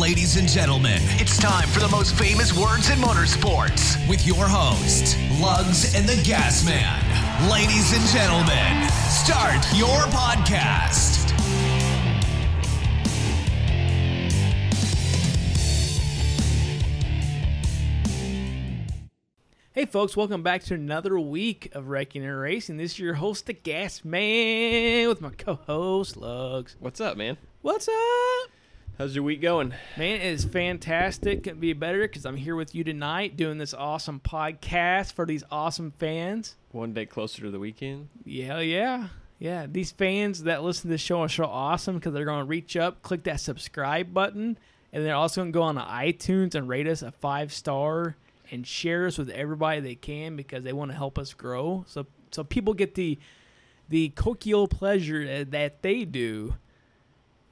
Ladies and gentlemen, it's time for the most famous words in motorsports with your host, Lugs and the Gas Man. Ladies and gentlemen, start your podcast. Hey folks, welcome back to another week of Wrecking and Racing. This is your host, the Gas Man, with my co-host Lugs. What's up, man? What's up? How's your week going? Man, it is fantastic. Couldn't be better because I'm here with you tonight doing this awesome podcast for these awesome fans. One day closer to the weekend. Yeah, yeah, yeah. These fans that listen to this show are so awesome because they're going to reach up, click that subscribe button, and they're also going to go on to iTunes and rate us a five star and share us with everybody they can because they want to help us grow. So, so people get the the coquille pleasure uh, that they do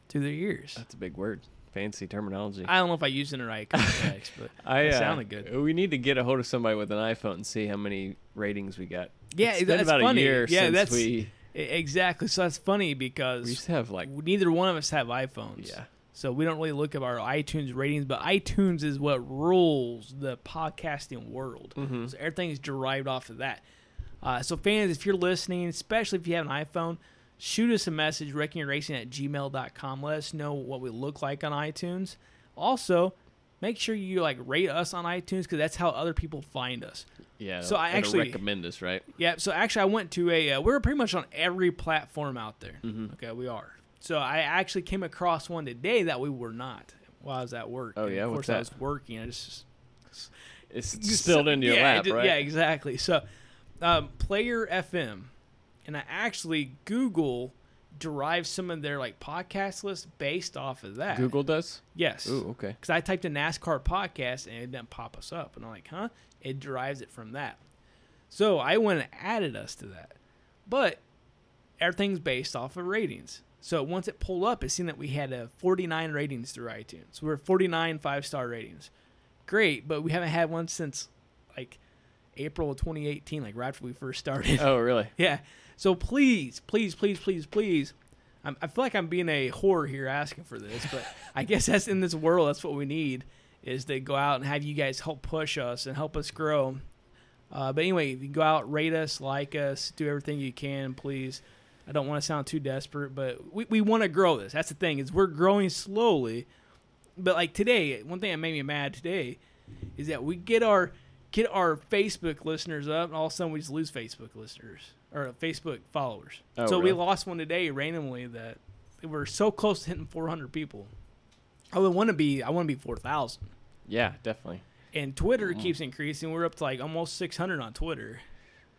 to their ears. That's a big word. Fancy terminology. I don't know if I used it in the right context, but I it uh, sounded good. We need to get a hold of somebody with an iPhone and see how many ratings we got. Yeah, it's been that's about funny. a year Yeah, since that's- we Exactly. So that's funny we because used to have like neither one of us have iPhones. yeah. So we don't really look at our iTunes ratings, but iTunes is what rules the podcasting world. Mm-hmm. So everything is derived off of that. Uh, so fans, if you're listening, especially if you have an iPhone, shoot us a message, wreckingracing at gmail.com. Let us know what we look like on iTunes. Also, make sure you like rate us on iTunes because that's how other people find us. Yeah. So I actually- recommend us, right? Yeah, so actually, I went to a. Uh, we're pretty much on every platform out there. Mhm. Okay, we are. So I actually came across one today that we were not while I was at work. Oh, And yeah? of course I that? was working. I just It's spilled into your yeah, lap, right? Yeah, exactly. So, um, Player FM, and I actually Google derived some of their like podcast lists based off of that. Google does. yes. Ooh, okay. Because I typed in NASCAR podcast and it didn't pop us up. And I'm like, huh? It derives it from that. So I went and added us to that. But everything's based off of ratings. So once it pulled up, it seen that we had a 49 ratings through iTunes. So we're 49 five star ratings. Great, but we haven't had one since like April of 2018, like right after we first started. Oh, really? Yeah. So please, please, please, please, please. I'm, I feel like I'm being a whore here asking for this, but I guess that's in this world. That's what we need is to go out and have you guys help push us and help us grow. Uh, but anyway, you go out, rate us, like us, do everything you can, please. I don't want to sound too desperate, but we, we want to grow this. That's the thing is we're growing slowly. But like today, one thing that made me mad today is that we get our get our Facebook listeners up, and all of a sudden we just lose Facebook listeners or Facebook followers. Oh, so we lost one today randomly that we're so close to hitting 400 people. I would want to be I want to be 4,000. Yeah, definitely. And Twitter mm. keeps increasing. We're up to like almost 600 on Twitter.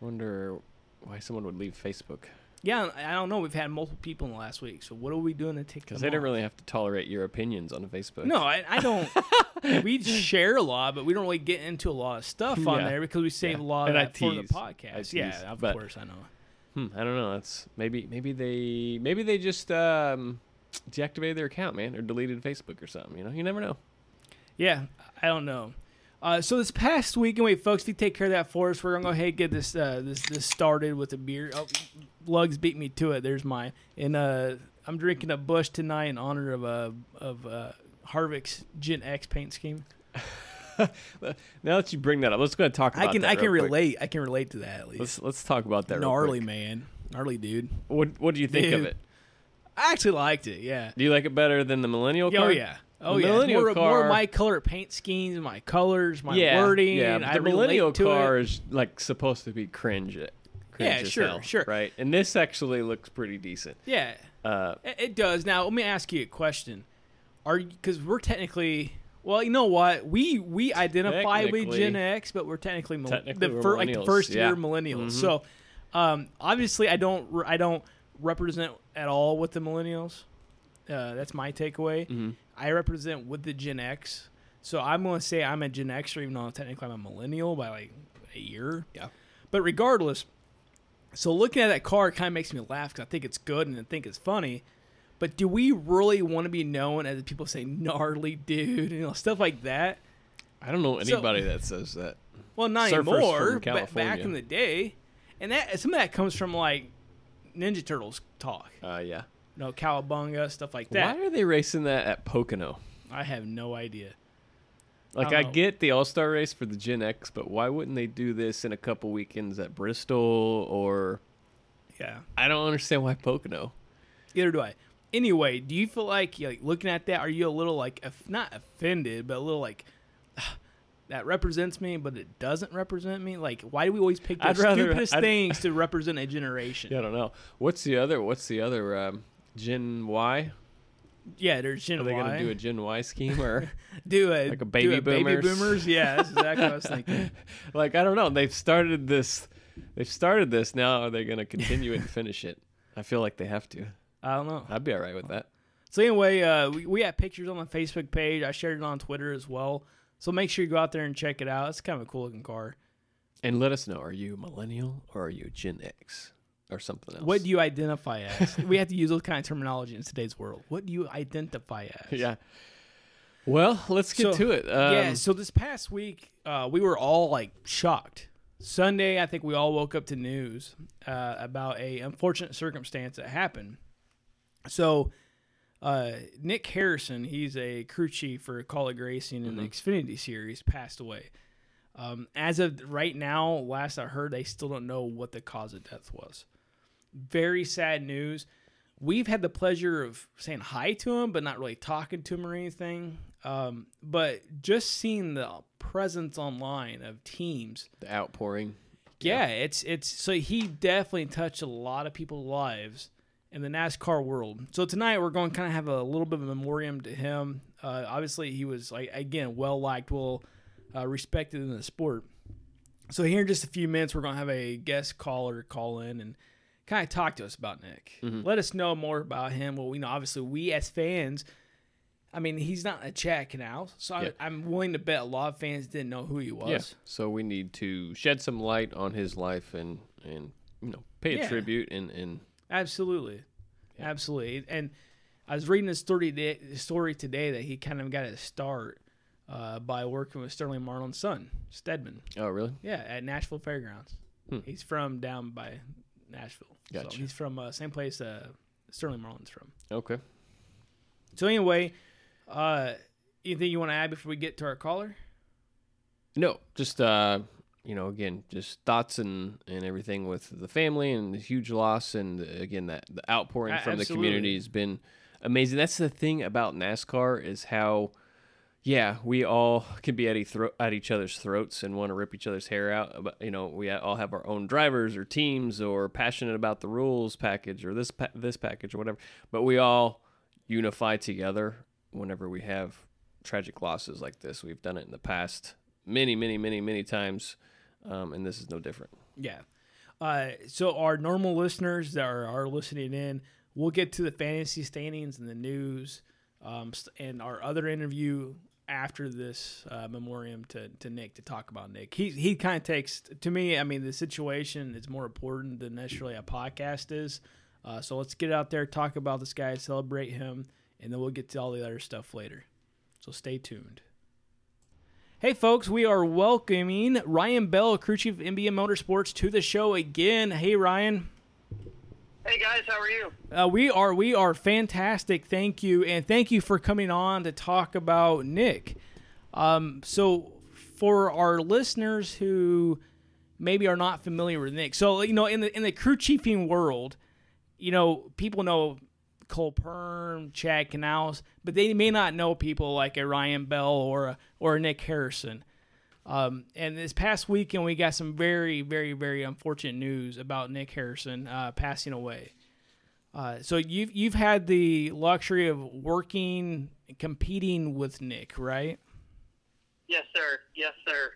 Wonder why someone would leave Facebook Yeah, I don't know. We've had multiple people in the last week. So what are we doing to take because they don't really have to tolerate your opinions on Facebook. No, I, I don't. we share a lot, but we don't really get into a lot of stuff on Yeah. there because we save Yeah. a lot of And I that for the tease. Podcast. yeah, of but- course I know. Hmm, I don't know. That's maybe maybe they maybe they just um, deactivated their account, man, or deleted Facebook or something. You know, you never know. Yeah, I don't know. Uh, so this past week, anyway, folks, if you take care of that for us, we're gonna go ahead and get this uh, this this started with a beer. Oh, Lugs beat me to it. There's mine, and uh, I'm drinking a Busch tonight in honor of uh, of uh, Harvick's Gen X paint scheme. Now that you bring that up, let's go ahead and talk about I can that I can real quick. relate. I can relate to that at least. Let's let's talk about that. real Gnarly man, gnarly dude. What what do you think of it? I actually liked it. Yeah. Do you like it better than the millennial Oh car? yeah. Oh The yeah. more, more car- my color paint schemes, my colors, my yeah, wording. Yeah, but the millennial car it. is like supposed to be cringe. It. Cringe Yeah, sure, hell, sure. Right, and this actually looks pretty decent. Yeah, Uh, it, does. Now let me ask you a question: Are because we're technically well, you know what? We we identify with Gen X, but we're technically, mil- Technically the fir- like the first yeah. year millennials. Mhm. So um, obviously, I don't re- I don't represent at all with the millennials. Uh, that's my takeaway. mhm. I represent with the Gen X. So I'm going to say I'm a Gen Xer, even though technically I'm a millennial by like a year. Yeah. But regardless, so looking at that car kind of makes me laugh because I think it's good and I think it's funny. But do we really want to be known as people say gnarly dude, you know, stuff like that? I don't know So- anybody that says that. Well, not Surfers anymore. But back in the day, and that some of that comes from like Ninja Turtles talk, Uh, yeah. Know, cowabunga stuff like that. Why are they racing that at Pocono? I have no idea. Like I I get the All Star race for the Gen X, but why wouldn't they do this in a couple weekends at Bristol or Yeah. I don't understand why Pocono. Either do I. Anyway, do you feel like, like looking at that, are you a little like not offended, but a little like that represents me, but it doesn't represent me? Like, why do we always pick the I'd stupidest I'd- things to represent a generation? Yeah, I don't know. What's the other? What's the other? Um, Gen Y? Yeah, there's Gen Y. Are they Y. gonna do a Gen Y scheme or do a like a do baby baby boomers? boomers? Yeah, that's exactly what I was thinking. like I don't know. They've started this. They've started this. Now are they gonna continue it and finish it? I feel like they have to. I don't know. I'd be all right with that. So anyway, uh, we, we have pictures on the Facebook page. I shared it on Twitter as well. So make sure you go out there and check it out. It's kind of a cool looking car. And let us know: Are you millennial or are you Gen X or something else? What do you identify as? we have to use those kind of terminology in today's world. What do you identify as? Yeah. Well, let's get So- to it. Um, yeah. So this past week, uh, we were all like shocked. Sunday, I think we all woke up to news uh, about a unfortunate circumstance that happened. So, uh, Nick Harrison, he's a crew chief for Kaulig Racing in the Xfinity series, passed away. Um, as of right now, last I heard, they still don't know what the cause of death was. Very sad news. We've had the pleasure of saying hi to him, but not really talking to him or anything. Um, but just seeing the presence online of teams, the outpouring. yeah, it's it's so he definitely touched a lot of people's lives in the NASCAR world. So tonight we're going to kind of have a little bit of a memoriam to him. Uh, obviously, he was like again well liked, well uh, respected in the sport. So here in just a few minutes, we're going to have a guest caller call in and kind of talk to us about Nick. Let us know more about him. Well, we know obviously we as fans. I mean, he's not a Chad Knaus, so Yeah. I, I'm willing to bet a lot of fans didn't know who he was. Yeah. So we need to shed some light on his life and and you know pay a Yeah. tribute and and Absolutely, absolutely. And I was reading a story today, story today that he kind of got his start uh, by working with Sterling Marlin's son, Steadman. oh really? Yeah, at Nashville Fairgrounds. Hmm. He's from down by Nashville. So Gotcha. he's from uh, same place uh, Sterling Marlin's from. Okay. So anyway, uh, anything you want to add before we get to our caller? No, just uh, you know, again, just thoughts and and everything with the family and the huge loss, and again that the outpouring from the community has been amazing. That's the thing about NASCAR is how. Yeah, we all can be at, e- thro- at each other's throats and want to rip each other's hair out. But you know, we all have our own drivers or teams or passionate about the rules package or this pa- this package or whatever. But we all unify together whenever we have tragic losses like this. We've done it in the past many, many, many, many times, um, and this is no different. Yeah. Uh, so our normal listeners that are, are listening in, we'll get to the fantasy standings and the news, um, and our other interview after this uh, memoriam to, to Nick to talk about Nick. He he kind of takes to me. I mean, the situation is more important than necessarily a podcast is. Uh, so let's get out there, talk about this guy, celebrate him, and then we'll get to all the other stuff later. So stay tuned. Hey, folks, we are welcoming Ryan Bell, crew chief of NBA Motorsports, to the show again. Hey, Ryan. Hey guys, how are you? Uh, we are we are fantastic. Thank you, and thank you for coming on to talk about Nick. Um, so, for our listeners who maybe are not familiar with Nick, so you know, in the in the crew chiefing world, you know, people know Cole Pearn, Chad Knaus, but they may not know people like a Ryan Bell or a, or a Nick Harrison. Um, and this past weekend, we got some very, very, very unfortunate news about Nick Harrison uh, passing away. Uh, so you've you've had the luxury of working, competing with Nick, right? Yes, sir. Yes, sir.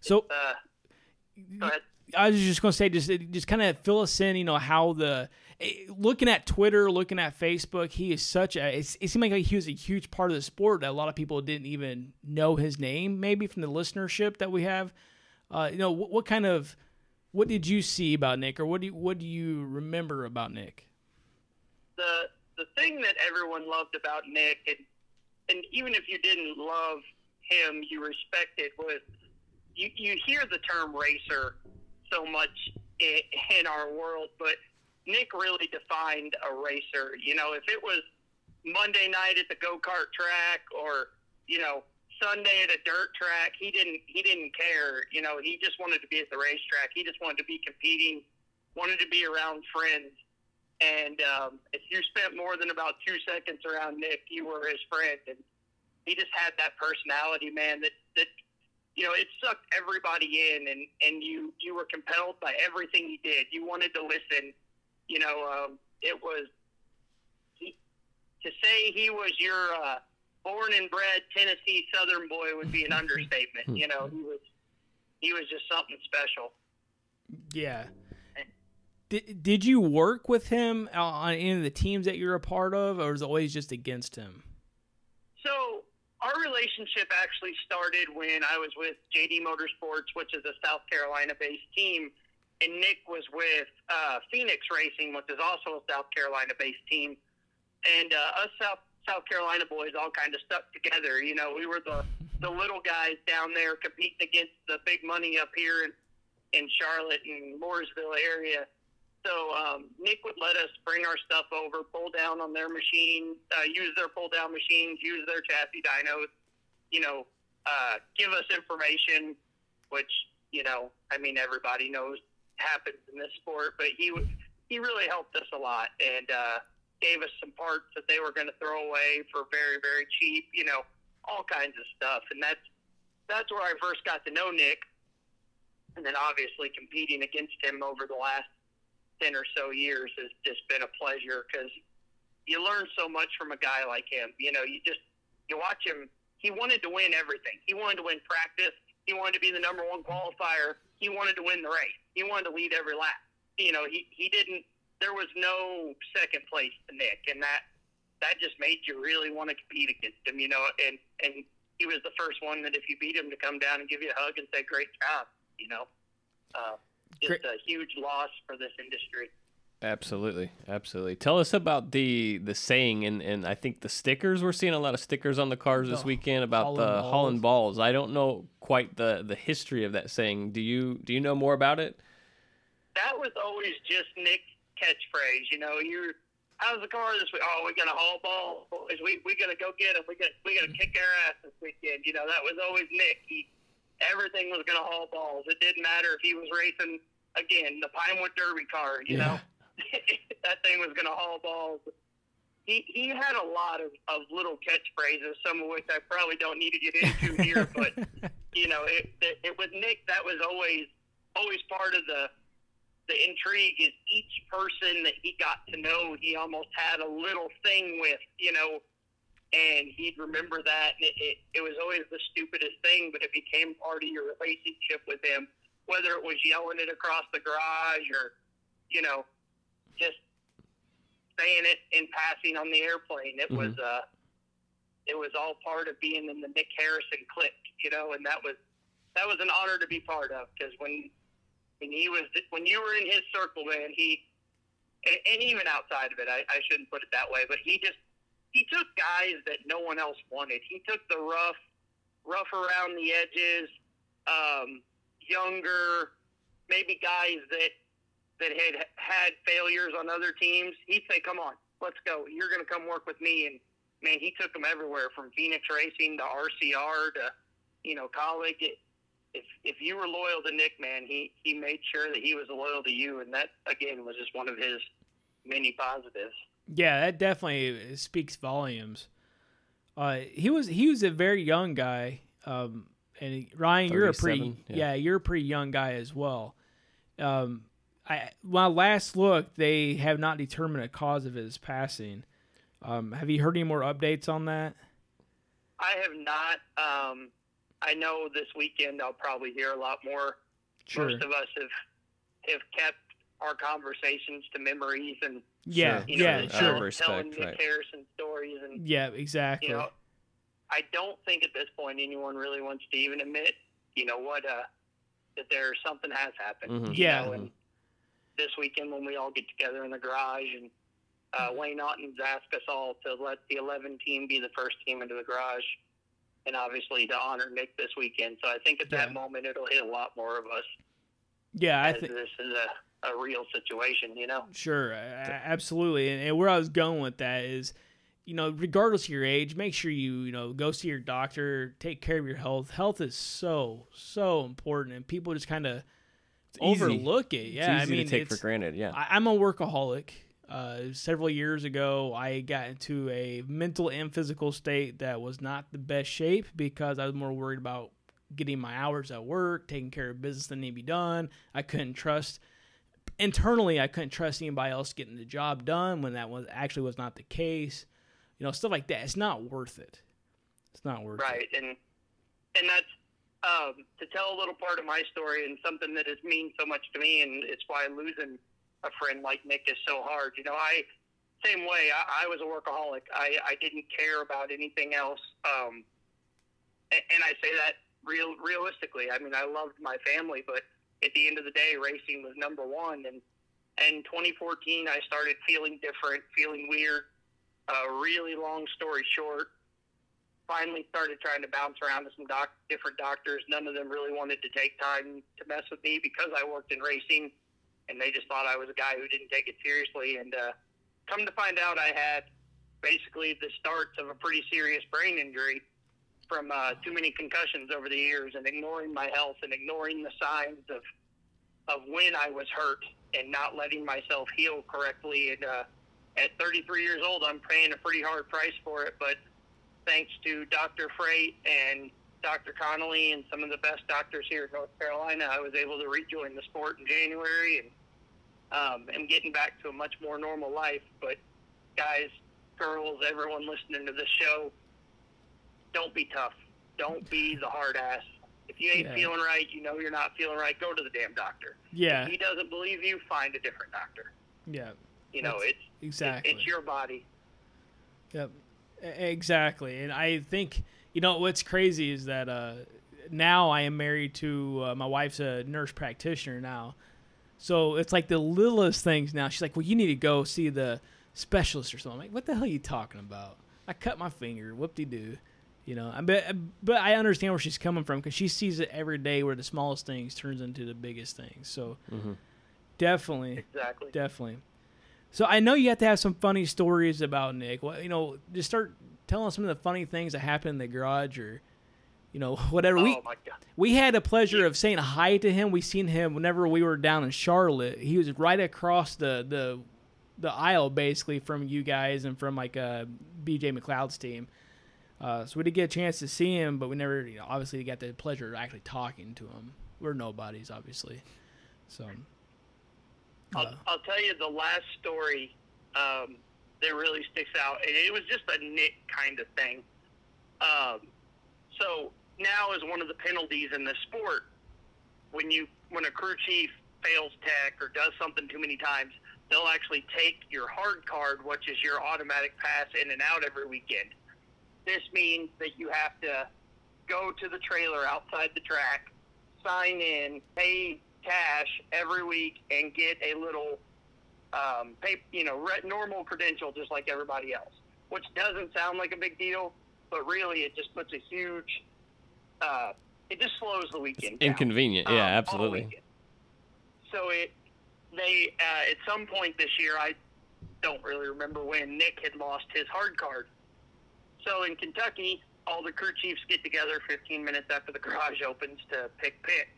So Uh. I was just going to say, just just kind of fill us in. You know how the looking at Twitter, looking at Facebook, he is such a. It, seemed like he was a huge part of the sport that a lot of people didn't even know his name. Maybe from the listenership that we have. Uh, you know what, what kind of what did you see about Nick, or what do you, what do you remember about Nick? The the thing that everyone loved about Nick, and and even if you didn't love him, you respected was you you hear the term racer so much in our world, but Nick really defined a racer. You know, if it was Monday night at the go kart track or you know Sunday at a dirt track. He didn't he didn't care. You know, he just wanted to be at the racetrack. He just wanted to be competing, wanted to be around friends. And um, if you spent more than about two seconds around Nick, you were his friend. And he just had that personality, man. That that you know, it sucked everybody in, and and you you were compelled by everything he did. You wanted to listen. You know, um, it was he, to say he was your uh, born and bred Tennessee Southern boy would be an understatement. You know, he was he was just something special. Yeah. Did, did you work with him on any of the teams that you're a part of, or was it always just against him? So our relationship actually started when I was with JD Motorsports, which is a South Carolina-based team, and Nick was with uh, Phoenix Racing, which is also a South Carolina-based team. And uh, us South South Carolina boys all kind of stuck together. You know, we were the the little guys down there competing against the big money up here in in Charlotte and Mooresville area. So um, Nick would let us bring our stuff over, pull down on their machine, uh, use their pull down machines, use their chassis dynos, you know, uh, give us information, which you know, I mean, everybody knows happens in this sport, but he he really helped us a lot and uh, gave us some parts that they were going to throw away for very very cheap, you know, all kinds of stuff, and that's that's where I first got to know Nick, and then obviously competing against him over the last 10 or so years has just been a pleasure because you learn so much from a guy like him. You know, you just, you watch him, he wanted to win everything. He wanted to win practice. He wanted to be the number one qualifier. He wanted to win the race. He wanted to lead every lap. You know, he, he didn't, there was no second place to Nick. And that, that just made you really want to compete against him, you know, and, and he was the first one that if you beat him to come down and give you a hug and say, great job, you know, uh, just a huge loss for this industry. Absolutely, absolutely. Tell us about the the saying and and I think the stickers. We're seeing a lot of stickers on the cars this oh, weekend about Holland the balls. Holland balls. I don't know quite the the history of that saying. Do you do you know more about it? That was always just Nick's catchphrase. You know, you're how's the car this week? Oh, we're gonna haul balls. boys. We we gonna go get them. We got we gonna kick our ass this weekend. You know, that was always Nick. He everything was gonna haul balls. It didn't matter if he was racing again the Pinewood Derby car. You know, that thing was gonna haul balls. He he had a lot of, of little catchphrases, some of which I probably don't need to get into here, but you know, it, it, it with Nick that was always always part of the the intrigue is each person that he got to know, he almost had a little thing with, you know, and he'd remember that. And it, it, it was always the stupidest thing, but it became part of your relationship with him, whether it was yelling it across the garage or, you know, just saying it in passing on the airplane. It was, uh, it was all part of being in the Nick Harrison clique, you know, and that was, that was an honor to be part of because when, when he was when you were in his circle, man, he and, and even outside of it, I, I shouldn't put it that way, but he just he took guys that no one else wanted. He took the rough, rough around the edges, um, younger, maybe guys that that had had failures on other teams. He'd say, "Come on, let's go. You're going to come work with me." And man, he took them everywhere from Phoenix Racing to RCR to you know Kaulig. It, if if you were loyal to Nick, man, he he made sure that he was loyal to you, and that again was just one of his many positives. Yeah, that definitely speaks volumes. Uh, he was he was a very young guy, um, and he- Ryan, you're a pretty yeah. yeah. you're a pretty young guy as well. Um, I when I last look, they have not determined a cause of his passing. Um, have you heard any more updates on that? I have not. Um, I know this weekend I'll probably hear a lot more. Sure. Most of us have have kept our conversations to memories and Yeah, you know, yeah, Out sure. telling, respect, telling Nick right. Harrison stories and Yeah, exactly. you know, I don't think at this point anyone really wants to even admit, you know, what uh, that there something has happened. Mhm. you Yeah. know, and this weekend when we all get together in the garage and uh, Wayne Auton's asked us all to let the 11 team be the first team into the garage, and obviously to honor Nick this weekend. So I think at that Yeah. moment it'll hit a lot more of us yeah, I think this is a, a real situation. You know. Sure, absolutely. And, and where I was going with that is, you know, regardless of your age, make sure you, you know, go see your doctor, take care of your health. Health is so, so important, and people just kind of. Overlook it. Yeah, it's easy I mean, to take for granted. Yeah. I, I'm a workaholic. Uh, several years ago, I got into a mental and physical state that was not the best shape because I was more worried about getting my hours at work, taking care of business that needed to be done. I couldn't trust internally. I couldn't trust anybody else getting the job done when that was actually was not the case. You know, stuff like that. It's not worth it. It's not worth it. right and and that's um, to tell a little part of my story and something that has mean so much to me and it's why losing a friend like nick is so hard. You know i same way i, I was a workaholic. I, I didn't care about anything else. Um, and, and i say that real realistically. I mean i loved my family but at the end of the day racing was number one. And and 2014 i started feeling different feeling weird. Uh, really long story short finally started trying to bounce around to some doc- different doctors. None of them really wanted to take time to mess with me because I worked in racing, and they just thought I was a guy who didn't take it seriously. And uh, come to find out, I had basically the starts of a pretty serious brain injury from uh, too many concussions over the years, and ignoring my health and ignoring the signs of of when I was hurt and not letting myself heal correctly. And uh, at 33 years old, I'm paying a pretty hard price for it, but thanks to Dr. Freight and Dr. Connolly and some of the best doctors here in North Carolina, I was able to rejoin the sport in January and um, am getting back to a much more normal life. But guys, girls, everyone listening to this show, don't be tough. Don't be the hard ass. If you ain't Yeah. feeling right, you know you're not feeling right, go to the damn doctor. Yeah, If he doesn't believe you, find a different doctor. yeah, You know, That's- it's exactly. it's your body. Yep, exactly. And I think you know what's crazy is that uh, now I am married to uh, my wife's a nurse practitioner now, so it's like the littlest things now. She's like, "Well, you need to go see the specialist or something." I'm like, "What the hell are you talking about?" I cut my finger. Whoop de doo. You know, I bet, but I understand where she's coming from because she sees it every day, where the smallest things turns into the biggest things. So, definitely, Exactly. Definitely. So I know you have to have some funny stories about Nick. Well, you know, just start telling us some of the funny things that happened in the garage, or you know, whatever. oh we we had the pleasure of saying hi to him. We seen him whenever we were down in Charlotte. He was right across the the the aisle, basically, from you guys and from like uh, BJ McLeod's team. Uh, so we did get a chance to see him, but we never, you know, obviously got the pleasure of actually talking to him. We're nobodies, obviously. So. I'll, uh, I'll tell you the last story um, that really sticks out, and it was just a Nick kind of thing. Um, so now is one of the penalties in the sport when you when a crew chief fails tech or does something too many times, they'll actually take your hard card, which is your automatic pass in and out every weekend. This means that you have to go to the trailer outside the track, sign in, pay cash every week, and get a little, um, pay, you know, re- normal credential just like everybody else. Which doesn't sound like a big deal, but really it just puts a huge, uh, it just slows the weekend. down Inconvenient. um, Yeah, all absolutely. So it, they uh, at some point this year, I don't really remember when Nick had lost his hard card. So in Kentucky, all the crew chiefs get together 15 minutes after the garage opens to pick pit,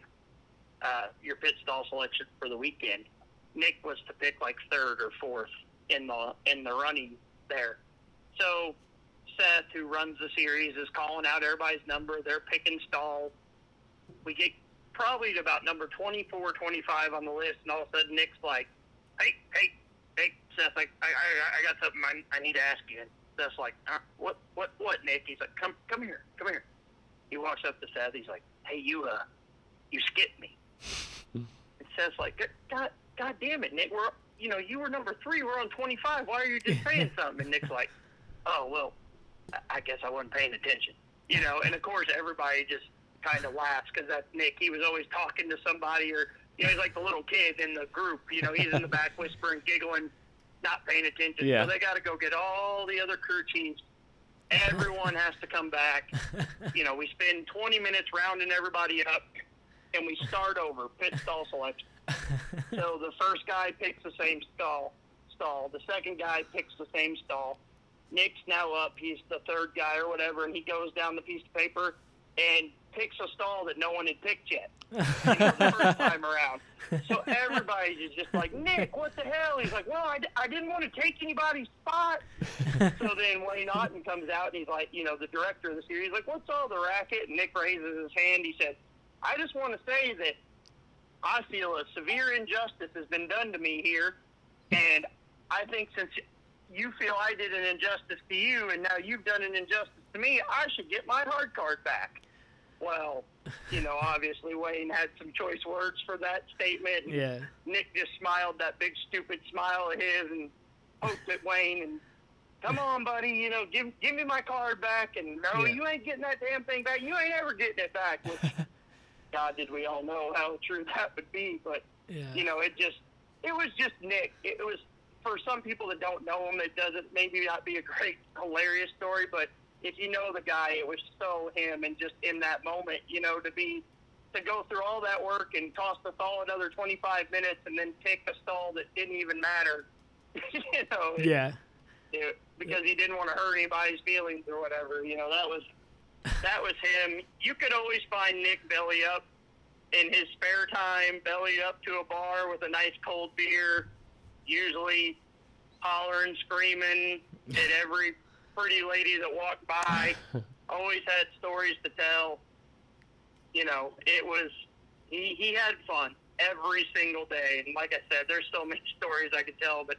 uh, your pit stall selection for the weekend. Nick was to pick like third or fourth in the in the running there. So Seth, who runs the series, is calling out everybody's number. They're picking stalls. We get probably to about number 24, 25 on the list, and all of a sudden Nick's like, "Hey, hey, hey, Seth, I, I, I- I got something I, I need to ask you." And Seth's like, uh, "What, what, what, Nick?" He's like, "Come, come here, come here." He walks up to Seth. He's like, "Hey, you, uh, you skipped me." and Seth's like, "God, God damn it, Nick. We're, you know, you were number three. We're on 25. Why are you just saying something?" And Nick's like, "Oh, well, I- I guess I wasn't paying attention." You know, and of course everybody just kind of laughs because that's Nick. He was always talking to somebody, or you know, he's like the little kid in the group. You know, he's in the back whispering, giggling, not paying attention. Yeah. So they got to go get all the other crew chiefs. Everyone has to come back. You know, we spend 20 minutes rounding everybody up, and we start over pit stall selection. So the first guy picks the same stall. Stall. The second guy picks the same stall. Nick's now up. He's the third guy or whatever, and he goes down the piece of paper and picks a stall that no one had picked yet. You know, the first time around. So everybody's just like, Nick, what the hell? He's like, well, I, d- I didn't want to take anybody's spot. so then Wayne Auton comes out and he's like, you know, the director of the series, like, what's all the racket? And Nick raises his hand. He said, I just want to say that I feel a severe injustice has been done to me here. And I think since you feel I did an injustice to you and now you've done an injustice to me, I should get my hard card back. Well, you know, obviously Wayne had some choice words for that statement. and Yeah. Nick just smiled that big stupid smile of his and poked at Wayne and come on, buddy, you know, give give me my card back and no, Yeah. you ain't getting that damn thing back. You ain't ever getting it back. Which, God, did we all know how true that would be? But Yeah. you know, it just it was just Nick. It was for some people that don't know him, it doesn't maybe not be a great hilarious story, but if you know the guy, it was so him and just in that moment, you know, to be to go through all that work and cost us all another 25 minutes and then pick a stall that didn't even matter. you know, it- Yeah. it- because he didn't want to hurt anybody's feelings or whatever. You know, that was that was him. You could always find Nick belly up in his spare time, belly up to a bar with a nice cold beer, usually hollering, screaming at every pretty lady that walked by. always had stories to tell. You know, it was he he had fun every single day, and like I said, there's so many stories I could tell, but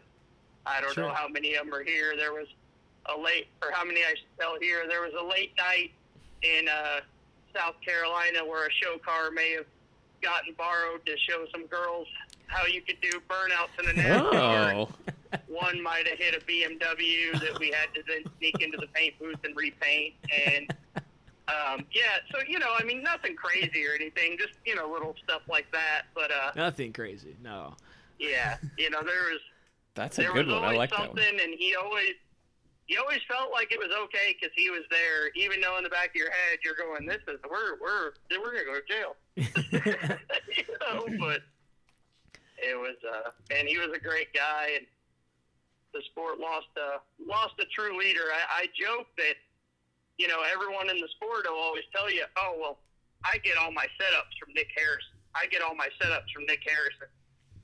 I don't know how many of them are here. There was a late, or how many I should tell here. There was a late night in uh, South Carolina where a show car may have gotten borrowed to show some girls how you could do burnouts in a NASCAR. Oh, One might have hit a BMW that we had to then sneak into the paint booth and repaint. And um, yeah, so you know, I mean, nothing crazy or anything, just you know, little stuff like that. But uh, Nothing crazy. No. yeah, you know, there was that's a there good was one. I like that one. and he always he always felt like it was okay because he was there, even though in the back of your head you're going, "This is we're we're we're gonna go to jail," you know. But it was, uh, and he was a great guy, and the sport lost a lost a true leader. I, I joke that you know everyone in the sport will always tell you, "Oh well, I get all my setups from Nick Harrison. I get all my setups from Nick Harrison."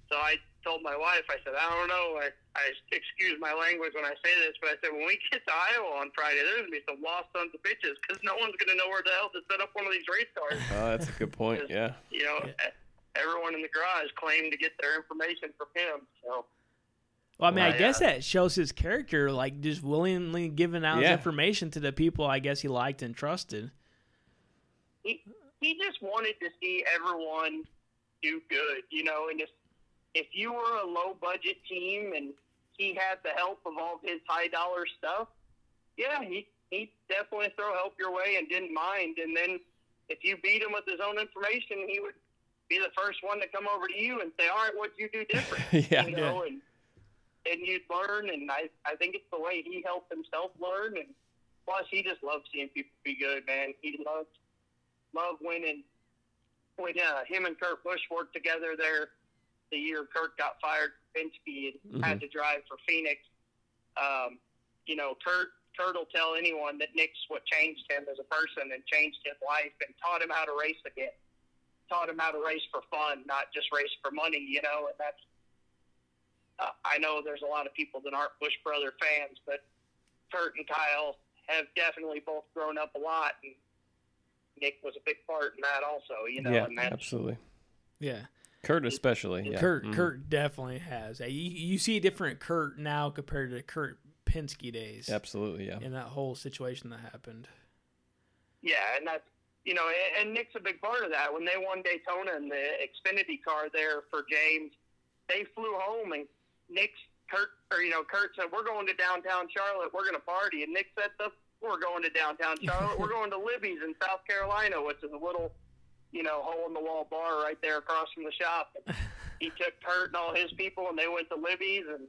So I told my wife, I said, I don't know, I, I excuse my language when I say this, but I said, when we get to Iowa on Friday, there's going to be some lost sons of bitches because no one's going to know where the hell to set up one of these race cars. Oh, that's a good point. Yeah. You know, Yeah. everyone in the garage claimed to get their information from him. So, Well, I mean, I Well, guess yeah. that shows his character, like just willingly giving out his information to the people I guess he liked and trusted. he he just wanted to see everyone do good, you know. And if if you were a low budget team and he had the help of all of his high dollar stuff, yeah, he he definitely throw help your way and didn't mind. And then if you beat him with his own information, he would be the first one to come over to you and say, "All right, what'd you do different?" yeah. you know, and and you'd learn. And I I think it's the way he helped himself learn. And plus, he just loves seeing people be good, man. He loves love winning. When uh, him and Kurt Busch worked together there, the year Kurt got fired from Penske and had to drive for Phoenix. Um, you know, Kurt Kurt will tell anyone that Nick's what changed him as a person and changed his life and taught him how to race again. Taught him how to race for fun, not just race for money. You know, and that's. Uh, I know there's a lot of people that aren't Busch brother fans, but Kurt and Kyle have definitely both grown up a lot, and Nick was a big part in that also. You know, yeah, and that's absolutely. Yeah. Kurt especially. Yeah. Kurt Mhm. Kurt definitely has. You, you see a different Kurt now compared to Kurt Penske days Absolutely. Yeah. in that whole situation that happened. Yeah, and that's you know, and, and Nick's a big part of that. When they won Daytona in the Xfinity car there for James, they flew home and Nick's Kurt or you know Kurt said we're going to downtown Charlotte, we're going to party, and Nick said the we're going to downtown Charlotte, we're going to Libby's in South Carolina, which is a little you know hole in the wall bar right there across from the shop. And he took Kurt and all his people, and they went to Libby's and.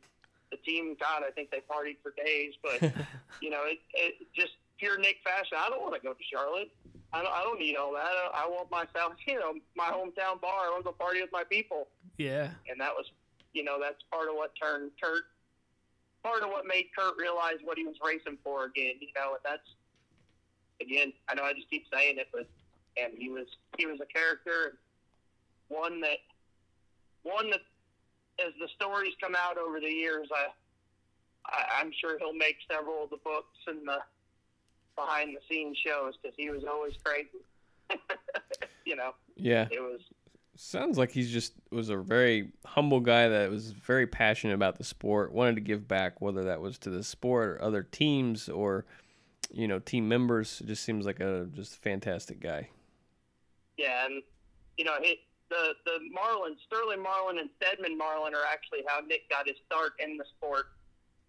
The team, God, I think they partied for days, but you know, it, it just pure Nick fashion. I don't want to go to Charlotte. I don't, I don't need all that. I, I want myself, you know, my hometown bar. I want to party with my people, Yeah. and that was, you know, that's part of what turned Kurt part of what made Kurt realize what he was racing for again. You know, and that's again, I know I just keep saying it, but and he was he was a character, one that one that as the stories come out over the years, I, I I'm sure he'll make several of the books and the behind the scenes shows because he was always crazy. you know, Yeah. it was Sounds like he's just was a very humble guy that was very passionate about the sport, wanted to give back, whether that was to the sport or other teams or, you know, team members. It just seems like a just fantastic guy. Yeah, and you know, it, the the Marlin, Sterling Marlin, and Steadman Marlin are actually how Nick got his start in the sport,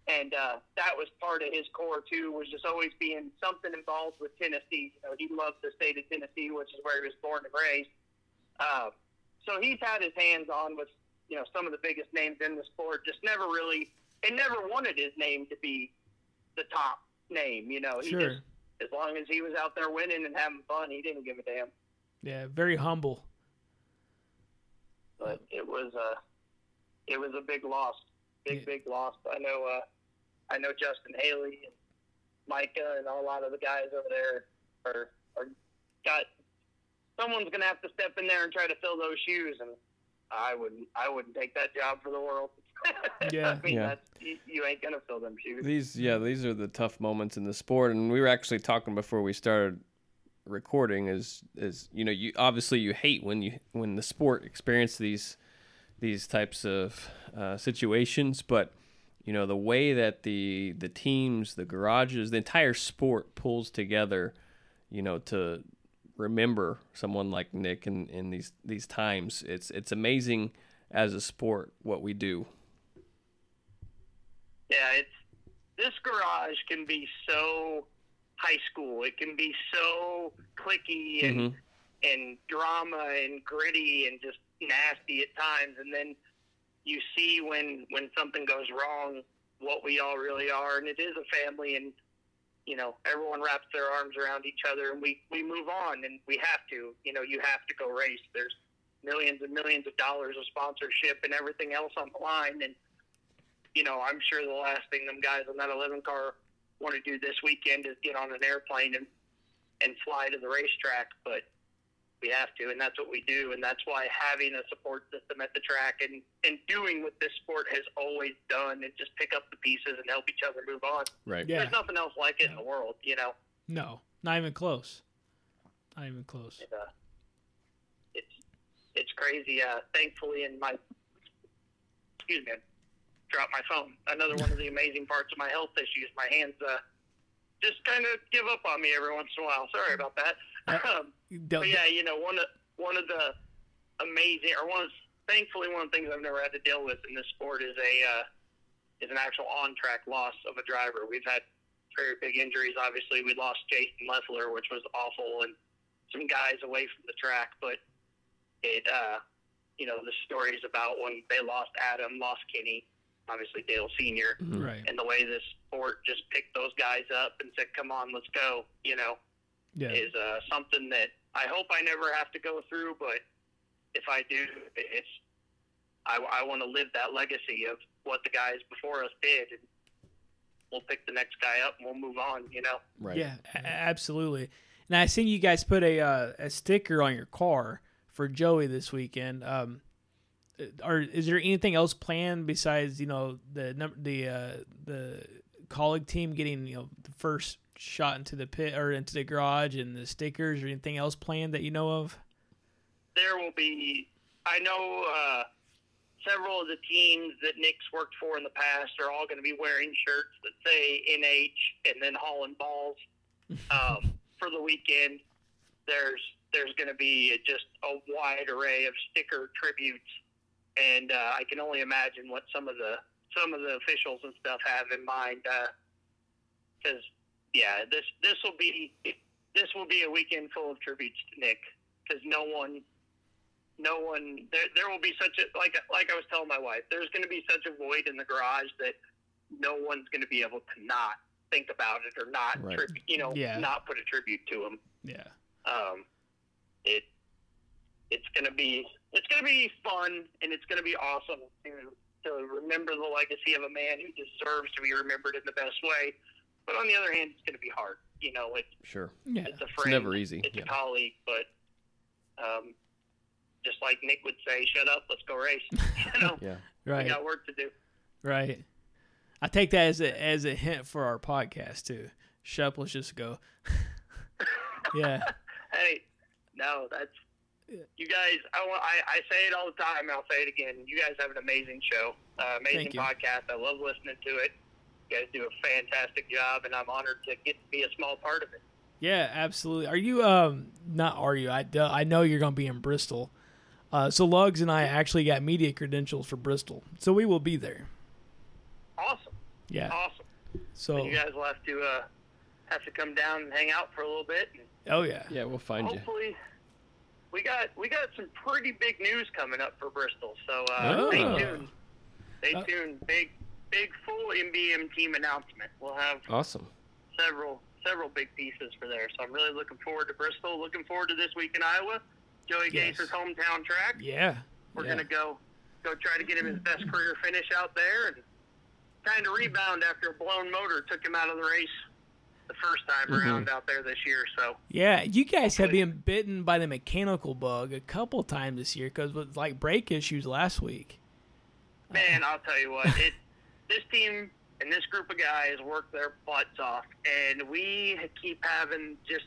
and uh, that was part of his core too. Was just always being something involved with Tennessee. You know, he loved the state of Tennessee, which is where he was born and raised. Uh, so he's had his hands on with you know some of the biggest names in the sport. Just never really, and never wanted his name to be the top name. You know, he Sure. just as long as he was out there winning and having fun, he didn't give a damn. Yeah, very humble. but it was a it was a big loss, big Yeah. big loss. I know uh, I know Justin Haley and Micah and a lot of the guys over there are are got someone's gonna have to step in there and try to fill those shoes, and I wouldn't I wouldn't take that job for the world. Yeah. I mean Yeah. that's you, you ain't gonna fill them shoes. These, yeah, these are the tough moments in the sport, and we were actually talking before we started recording. Is is you know you obviously you hate when you when the sport experience these these types of uh, situations, but you know the way that the the teams, the garages, the entire sport pulls together, you know to remember someone like Nick in, in these these times. It's it's amazing as a sport what we do. Yeah, it's this garage can be so high school. It can be so cliquey and Mhm. and drama and gritty and just nasty at times and then you see when when something goes wrong what we all really are and it is a family and you know everyone wraps their arms around each other and we we move on and we have to you know you have to go race there's millions and millions of dollars of sponsorship and everything else on the line and you know i'm sure the last thing them guys on that 11 car want to do this weekend is get on an airplane and and fly to the racetrack but we have to, and that's what we do, and that's why having a support system at the track and and doing what this sport has always done, and just pick up the pieces and help each other move on. Right. Yeah. There's nothing else like it in the world, you know. No, not even close. Not even close. And, uh, it's it's crazy. Uh, thankfully, in my excuse me, I dropped my phone. Another one of the amazing parts of my health issues. My hands uh, just kind of give up on me every once in a while. Sorry about that. Um, But yeah, you know, one of one of the amazing, or one of, thankfully one of the things I've never had to deal with in this sport is a uh, is an actual on track loss of a driver. We've had very big injuries. Obviously, we lost Jason Leffler, which was awful, and some guys away from the track. But it, uh, you know, the stories about when they lost Adam, lost Kenny, obviously Dale Senior, Right. and the way this sport just picked those guys up and said, "Come on, let's go," you know Yeah. is uh, something that I hope I never have to go through. But if I do, it's I, I want to live that legacy of what the guys before us did, and we'll pick the next guy up and we'll move on. You know, Right. Yeah, a- absolutely. And I seen you guys put a uh, a sticker on your car for Joey this weekend. Um, are is there anything else planned besides you know the number the uh, the Kaulig team getting you know the first shot into the pit or into the garage and the stickers or anything else planned that you know of? there will be. I know uh, several of the teams that Nick's worked for in the past are all going to be wearing shirts that say NH and then hauling balls um, for the weekend. There's there's going to be just a wide array of sticker tributes, and uh, I can only imagine what some of the some of the officials and stuff have in mind. Because yeah, this this will be this will be a weekend full of tributes to Nick because no one no one there there will be such a like like I was telling my wife there's going to be such a void in the garage that no one's going to be able to not think about it or not Right. tribu- you know Yeah. not put a tribute to him Yeah. um it it's going to be it's going to be fun and it's going to be awesome to to remember the legacy of a man who deserves to be remembered in the best way. But on the other hand, it's going to be hard. You know, it's Sure. Yeah. it's a It's never easy. It's Yeah. a colleague, but um, just like Nick would say, "Shut up, let's go race." you know, Yeah. Right. we got work to do. Right. I take that as a as a hint for our podcast too. Shut up, let's just go. yeah. Hey, no, that's you guys. I, want, I I say it all the time. and I'll say it again. You guys have an amazing show, uh, amazing podcast. I love listening to it. You guys do a fantastic job, and I'm honored to get to be a small part of it. Yeah, absolutely. Are you um not are you? I I know you're going to be in Bristol. Uh, so Lugs and I actually got media credentials for Bristol, so we will be there. Awesome, Yeah. awesome. So You guys will have to uh, have to come down and hang out for a little bit. And oh yeah. Yeah, we'll find you. hopefully, we got we got some pretty big news coming up for Bristol. So uh, stay Oh. tuned. Stay Uh, tuned. Big big full MBM team announcement. We'll have Awesome. several several big pieces for there. So I'm really looking forward to Bristol. Looking forward to this week in Iowa. Joey Yes. Gase's hometown track. Yeah. We're yeah. gonna go go try to get him his best career finish out there and kind of rebound after a blown motor took him out of the race the first time Mhm. around out there this year. So Yeah, you guys have been bitten by the mechanical bug a couple times this year because with like brake issues last week. man, I'll tell you what, it this team and this group of guys work their butts off, and we keep having just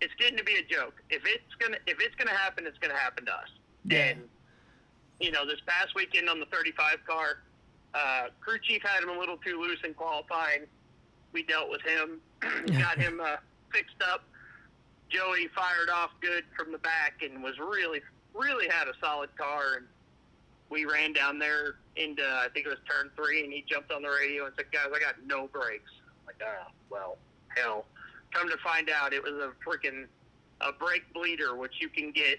it's getting to be a joke. If it's gonna if it's gonna happen, it's gonna happen to us. Yeah. And you know, this past weekend on the 35 car, uh, crew chief had him a little too loose in qualifying. We dealt with him, got him uh, fixed up. Joey fired off good from the back and was really, really had a solid car. And we ran down there into, I think it was turn three, and he jumped on the radio and said, "Guys, I got no brakes." I'm like, ah, well, hell. Come to find out, it was a freaking a brake bleeder, which you can get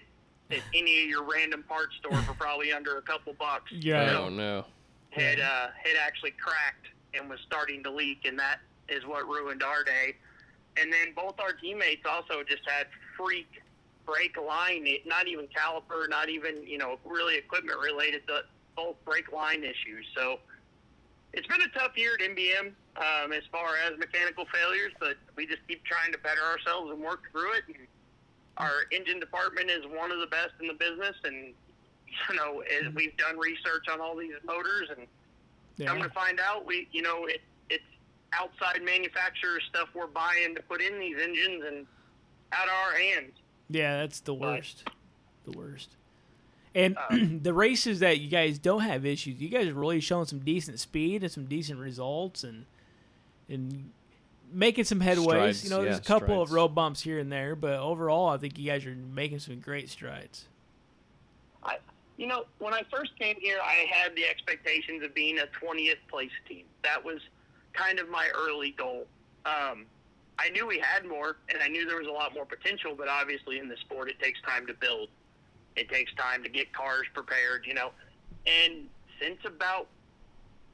at any of your random parts store for probably under a couple bucks. Yeah. Oh no. Had uh, had actually cracked and was starting to leak, and that is what ruined our day. And then both our teammates also just had freak brake line, not even caliper, not even you know really equipment related, to both brake line issues. So it's been a tough year at MBM um, as far as mechanical failures, but we just keep trying to better ourselves and work through it. And our engine department is one of the best in the business, and you know as we've done research on all these motors, and come to find out, we you know it, outside manufacturer stuff we're buying to put in these engines and out of our hands. Yeah, that's the worst. The worst. And Um, the races that you guys don't have issues, you guys are really showing some decent speed and some decent results and and making some headways. Strides, you know, there's yeah, a couple of road bumps here and there, but overall, I think you guys are making some great strides. I, you know, when I first came here, I had the expectations of being a 20th place team. That was kind of my early goal. Um, I knew we had more, and I knew there was a lot more potential, but obviously in the sport, it takes time to build. It takes time to get cars prepared, you know. And since about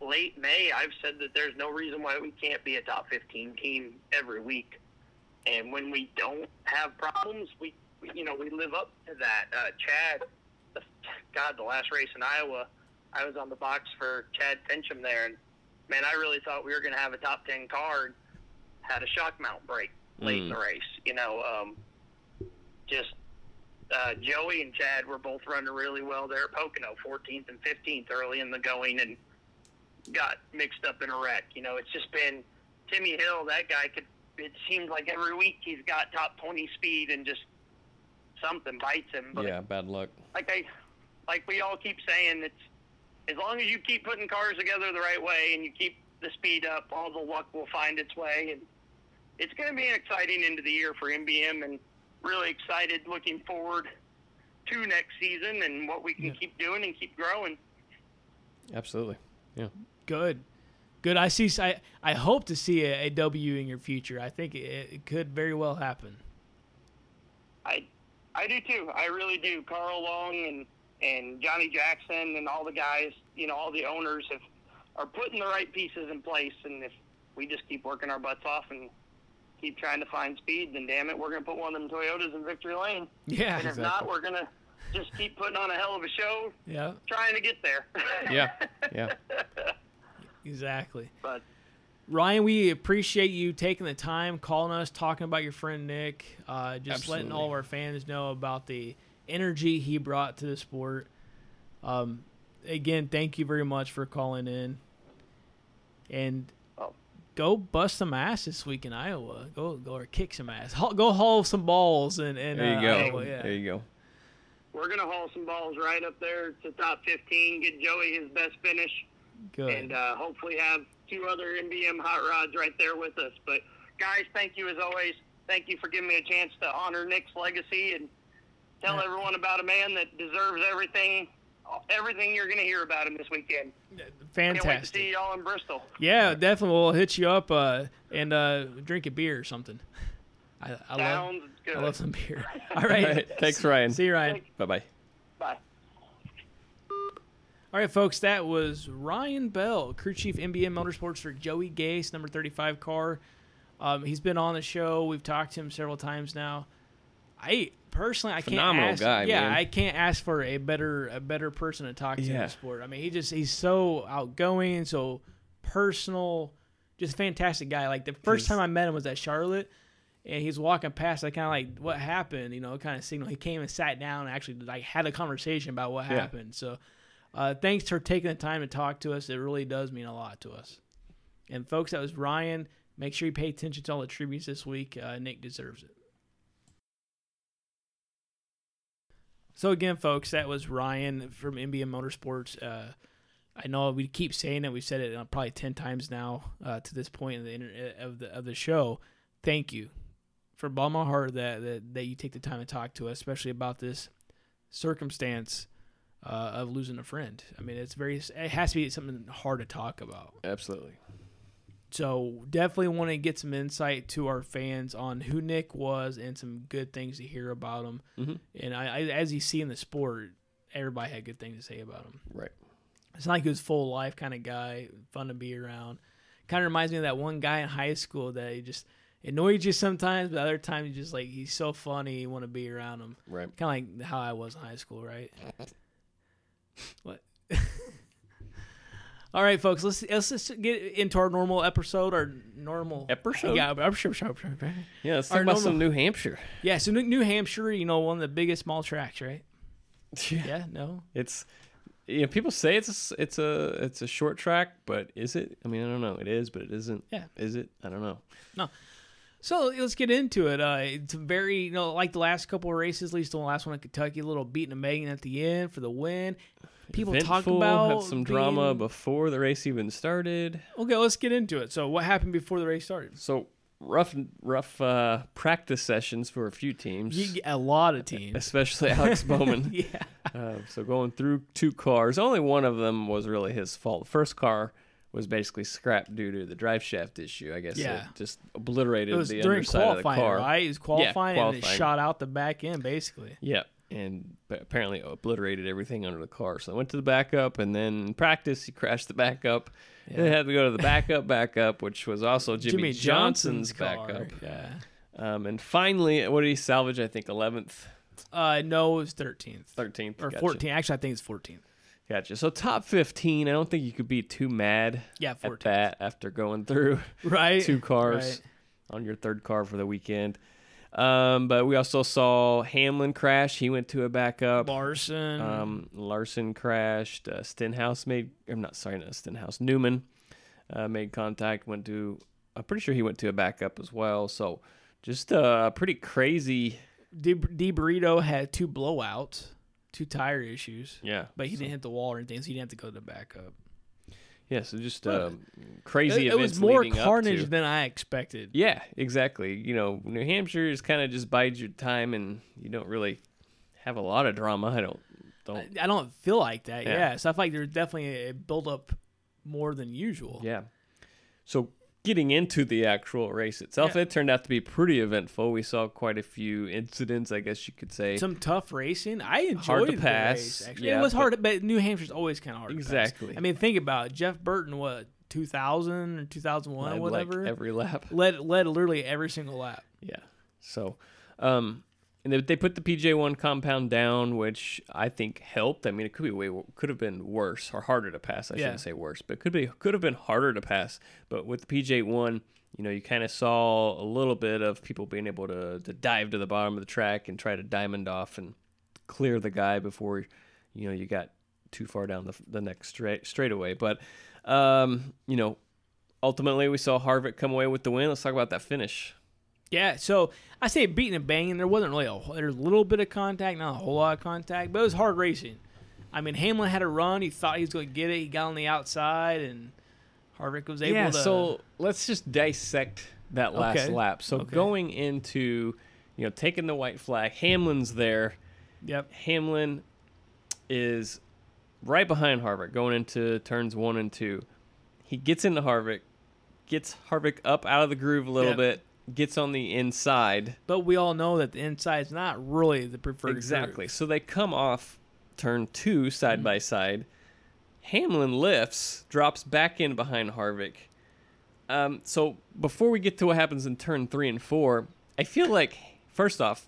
late May, I've said that there's no reason why we can't be a top 15 team every week. And when we don't have problems, we, we you know, we live up to that. Uh, Chad, the, God, the last race in Iowa, I was on the box for Chad Finchum there, and man, I really thought we were going to have a top 10 car. and Had a shock mount break late in the race. You know, um, just uh, Joey and Chad were both running really well there at Pocono, 14th and 15th early in the going, and got mixed up in a wreck. You know, it's just been Timmy Hill. That guy could. It seems like every week he's got top 20 speed and just something bites him. But Yeah, bad luck. like I, like we all keep saying, it's as long as you keep putting cars together the right way and you keep the speed up, all the luck will find its way. And it's going to be an exciting end of the year for MBM, and really excited looking forward to next season and what we can Yeah. keep doing and keep growing. Absolutely. Yeah. Good, good. I see. I I hope to see a, a W in your future. I think it, it could very well happen. I I do too. I really do. Carl Long and and Johnny Jackson and all the guys, you know, all the owners have are putting the right pieces in place. And if we just keep working our butts off and keep trying to find speed, then damn it, we're gonna put one of them Toyotas in victory lane. Yeah. And if not, we're gonna just keep putting on a hell of a show, Yeah, trying to get there. Yeah, yeah. exactly. but Ryan, we appreciate you taking the time, calling us, talking about your friend Nick, uh, just letting all of our fans know about the energy he brought to the sport. Um, again, thank you very much for calling in. And Oh. go bust some ass this week in Iowa. Go go or kick some ass. Haul, go haul some balls and, and There you uh, go. Iowa, yeah. There you go. we're gonna haul some balls right up there to top 15, get Joey his best finish, Good. and uh, hopefully have two other MBM hot rods right there with us. But guys, thank you as always. Thank you for giving me a chance to honor Nick's legacy and tell Yeah. everyone about a man that deserves everything, everything you're gonna hear about him this weekend. Can't wait to Fantastic. see y'all in Bristol. Yeah, definitely. We'll hit you up uh, and uh, drink a beer or something. I, I love Sounds good. I love some beer. All right. All right. Thanks, Ryan. See you, Ryan. Bye bye. Bye. All right, folks, that was Ryan Bell, crew chief MBM Motorsports for Joey Gase, number 35 car. Um, he's been on the show. We've talked to him several times now. I personally, I can't ask. guy, yeah, man. I can't ask for a better a better person to talk to in Yeah. the sport. I mean, he just he's so outgoing, so personal, just fantastic guy. Like the first time I met him was at Charlotte. And he's walking past. I kind of like, what happened? You know, kind of signal. He came and sat down and actually like had a conversation about what Yeah. happened. So, uh, thanks for taking the time to talk to us. It really does mean a lot to us. And folks, that was Ryan. Make sure you pay attention to all the tributes this week. Uh, Nick deserves it. So again, folks, that was Ryan from MBM Motorsports. Uh, I know we keep saying it. We've said it uh, probably ten times now uh, to this point in the inter- of the of the show. Thank you for of my heart that, that that you take the time to talk to us, especially about this circumstance uh, of losing a friend. I mean, it's very it has to be something hard to talk about. Absolutely. So definitely want to get some insight to our fans on who Nick was and some good things to hear about him. Mhm. And I, I, as you see in the sport, everybody had good things to say about him. Right. It's not like he was full life kind of guy, fun to be around. Kind of reminds me of that one guy in high school that he just annoyed you sometimes, but other times you just like he's so funny, you want to be around him. Right. Kind of like how I was in high school, right? what? All right, folks. Let's let's just get into our normal episode, our normal Episode? Yeah, episode. episode. Yeah. Let's Our talk about normal- some New Hampshire. Yeah. So New- New Hampshire, you know, one of the biggest small tracks, right? Yeah. yeah No. It's you know, people say it's a, it's a it's a short track, but is it? I mean, I don't know. It is, but it isn't. Yeah. Is it? I don't know. No. So let's get into it. Uh, it's very, you know, like the last couple of races, at least the last one in Kentucky, a little beating a Megan at the end for the win. People talk about had some drama before the race even started. Okay, let's get into it. So, what happened before the race started? So rough rough uh, practice sessions for a few teams, a lot of teams. especially Alex Bowman. yeah. Uh, so going through two cars, only one of them was really his fault. The first car was basically scrapped due to the drive shaft issue. I guess Yeah. it just obliterated It was the during underside of the car. right? It was qualifying, and it shot out the back end, basically. Yeah, and apparently obliterated everything under the car. So I went to the backup, and then in practice he crashed the backup. Then had to go to the backup backup, which was also Jimmie, Johnson's, car, backup. Yeah. Um, and finally, what did he salvage? I think eleventh, Uh, no, it was 13th. thirteenth, Or 14. Actually, I think it's 14th. Gotcha. So top fifteen. I don't think you could be too mad Yeah, at that after going through Right? two cars Right. on your third car for the weekend. Um, but we also saw Hamlin crash. He went to a backup. Larson. Um, Larson crashed. Uh, Stenhouse made. I'm not sorry, not Stenhouse. Newman uh, made contact. Went to. I'm pretty sure he went to a backup as well. So just a pretty crazy. D, D Burrito had two blowouts, two tire issues, Yeah. but he didn't hit the wall or anything, so he didn't have to go to the backup. Yeah. So just um, crazy. It, it was more carnage than I expected. Yeah, exactly. You know, New Hampshire is kind of just bides your time, and you don't really have a lot of drama. I don't. Don't. I, I don't feel like that. Yeah. Yeah. So I feel like there's definitely a build up more than usual. Yeah. So getting into the actual race itself, Yeah. it turned out to be pretty eventful. We saw quite a few incidents, I guess you could say. Some tough racing. I enjoyed Hard to the pass, race, actually. yeah, it was but- hard, but New Hampshire's always kind of hard. to pass. Exactly. I mean, think about it. Jeff Burton. What 2000 or 2001 Led, or whatever. like every lap. led led literally every single lap. Yeah. So, um, and they, they put the PJ1 compound down, which I think helped. I mean, it could be way could have been worse or harder to pass. I Yeah. shouldn't say worse, but could be could have been harder to pass. But with the PJ1, you know, you kind of saw a little bit of people being able to to dive to the bottom of the track and try to diamond off and clear the guy before you know you got too far down the the next straight straightaway. But um, you know, ultimately we saw Harvick come away with the win. Let's talk about that finish. Yeah, so I say beating and banging. There wasn't really a there's a little bit of contact, not a whole lot of contact, but it was hard racing. I mean, Hamlin had a run. He thought he was going to get it. He got on the outside, and Harvick was able yeah, to. so let's just dissect that last Okay. lap. So Okay. going into, you know, taking the white flag, Hamlin's there. yep, Hamlin is right behind Harvick going into turns one and two. He gets into Harvick, gets Harvick up out of the groove a little Yep. bit, gets on the inside. but we all know that the inside is not really the preferred. Exactly. So they come off turn two side by side. Hamlin lifts, drops back in behind Harvick. Um, so before we get to what happens in turn three and four, I feel like first off,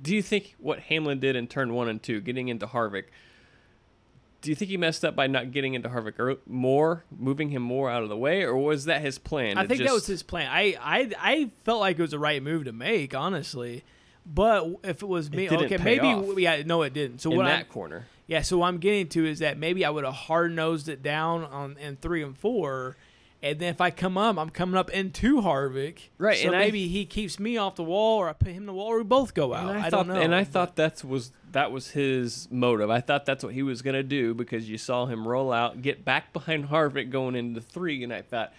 do you think what Hamlin did in turn one and two, getting into Harvick, do you think he messed up by not getting into Harvick more, moving him more out of the way, or was that his plan? I think that was his plan. I, I I felt like it was the right move to make, honestly. But if it was me, didn't okay, maybe off. yeah, no, it didn't. So in what that I, corner. Yeah, so what I'm getting to is that maybe I would have hard nosed it down on in three and four, and then if I come up, I'm coming up into Harvick. Right, So and I- maybe he keeps me off the wall, or I put him in the wall, or we both go out. And I, I, don't thought, know. And I thought that was that was his motive. I thought that's what he was gonna do because you saw him roll out, get back behind Harvick going into three, and I thought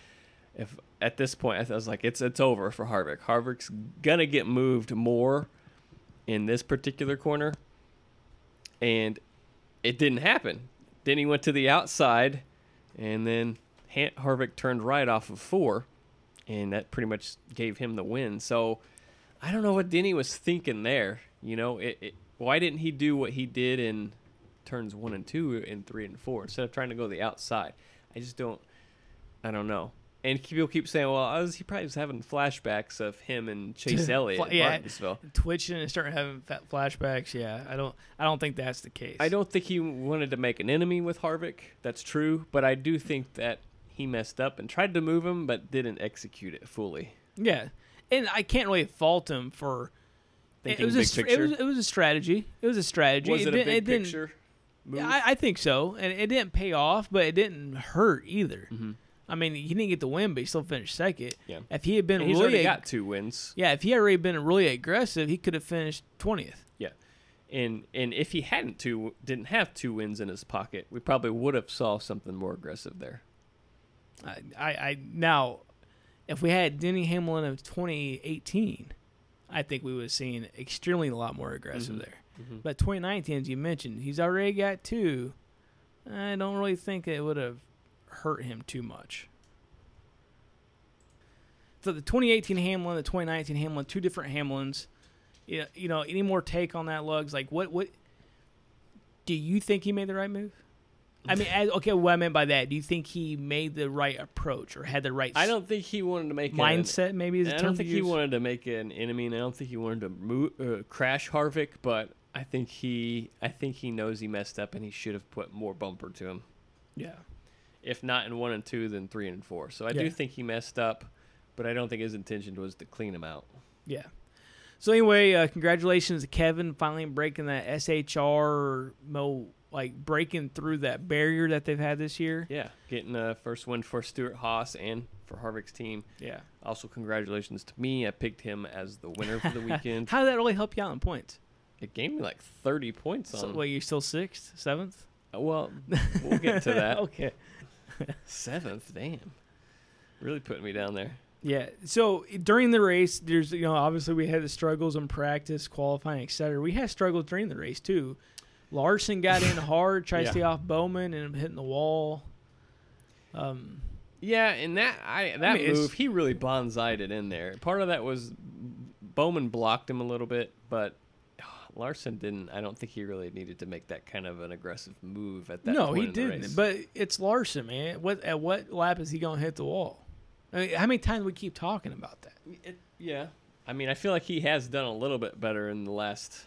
if at this point I was like, it's it's over for Harvick. Harvick's gonna get moved more in this particular corner, and it didn't happen. Then he went to the outside, and then Harvick turned right off of four, and that pretty much gave him the win. So I don't know what Denny was thinking there. You know, it, it, why didn't he do what he did in turns one and two and three and four instead of trying to go the outside? I just don't. I don't know. And people keep saying, "Well, I was, he probably was having flashbacks of him and Chase Elliott yeah, Martinsville." twitching and starting having flashbacks. Yeah, I don't. I don't think that's the case. I don't think he wanted to make an enemy with Harvick. That's true, but I do think that he messed up and tried to move him, but didn't execute it fully. Yeah, and I can't really fault him for. Thinking it was big a, picture. It was, it was a strategy. It was a strategy. was it, a big didn't- picture? Move? I, I think so, and it didn't pay off, but it didn't hurt either. I mean, he didn't get the win, but he still finished second. Mm-hmm. Yeah. If he had been And he's really, already ag- got two wins. yeah, if he had already been really aggressive, he could have finished twentieth. Yeah, and and if he hadn't two didn't have two wins in his pocket, we probably would have saw something more aggressive there. I, I, I now, if we had Denny Hamlin of 2018, I think we would have seen extremely a lot more aggressive Mm-hmm. there. But 2019, as you mentioned, he's already got two. I don't really think it would have hurt him too much. So the 2018 Hamlin, the 2019 Hamlin, two different Hamlins. Yeah, you know, any more take on that, Lugs? Like, what, what? Do you think he made the right move? I mean, as, okay, what I meant by that, do you think he made the right approach or had the right I don't think he wanted to make an- mindset? Maybe is a I term I don't think he wanted to make an enemy, and I don't think he wanted to move, uh, crash Harvick. But I think he, I think he knows he messed up, and he should have put more bumper to him. Yeah, If not in one and two, then three and four. So I Yeah. do think he messed up, but I don't think his intention was to clean him out. yeah. So anyway, uh, congratulations to Kevin finally breaking that SHR mo like breaking through that barrier that they've had this year. Yeah, getting a first win for Stewart-Haas and for Harvick's team. Yeah. Also, congratulations to me. I picked him as the winner for the weekend. How did that really help you out in points? it gave me like 30 points So, on. well, you're still sixth, seventh. Uh, well, we'll get to that. okay. Seventh, damn. Really putting me down there. Yeah. So during the race, there's you know obviously we had the struggles in practice, qualifying, etc. We had struggles during the race too. Larson got in hard, tried Yeah. to stay off Bowman, and hitting the wall. Um, Yeah, and that I that mean, move he really bonsaied it in there. Part of that was Bowman blocked him a little bit, but Larson didn't. I don't think he really needed to make that kind of an aggressive move at that. no, he didn't. But it's Larson, man. What at what lap is he gonna hit the wall? I mean, how many times we keep talking about that? It, yeah, I mean, I feel like he has done a little bit better in the last,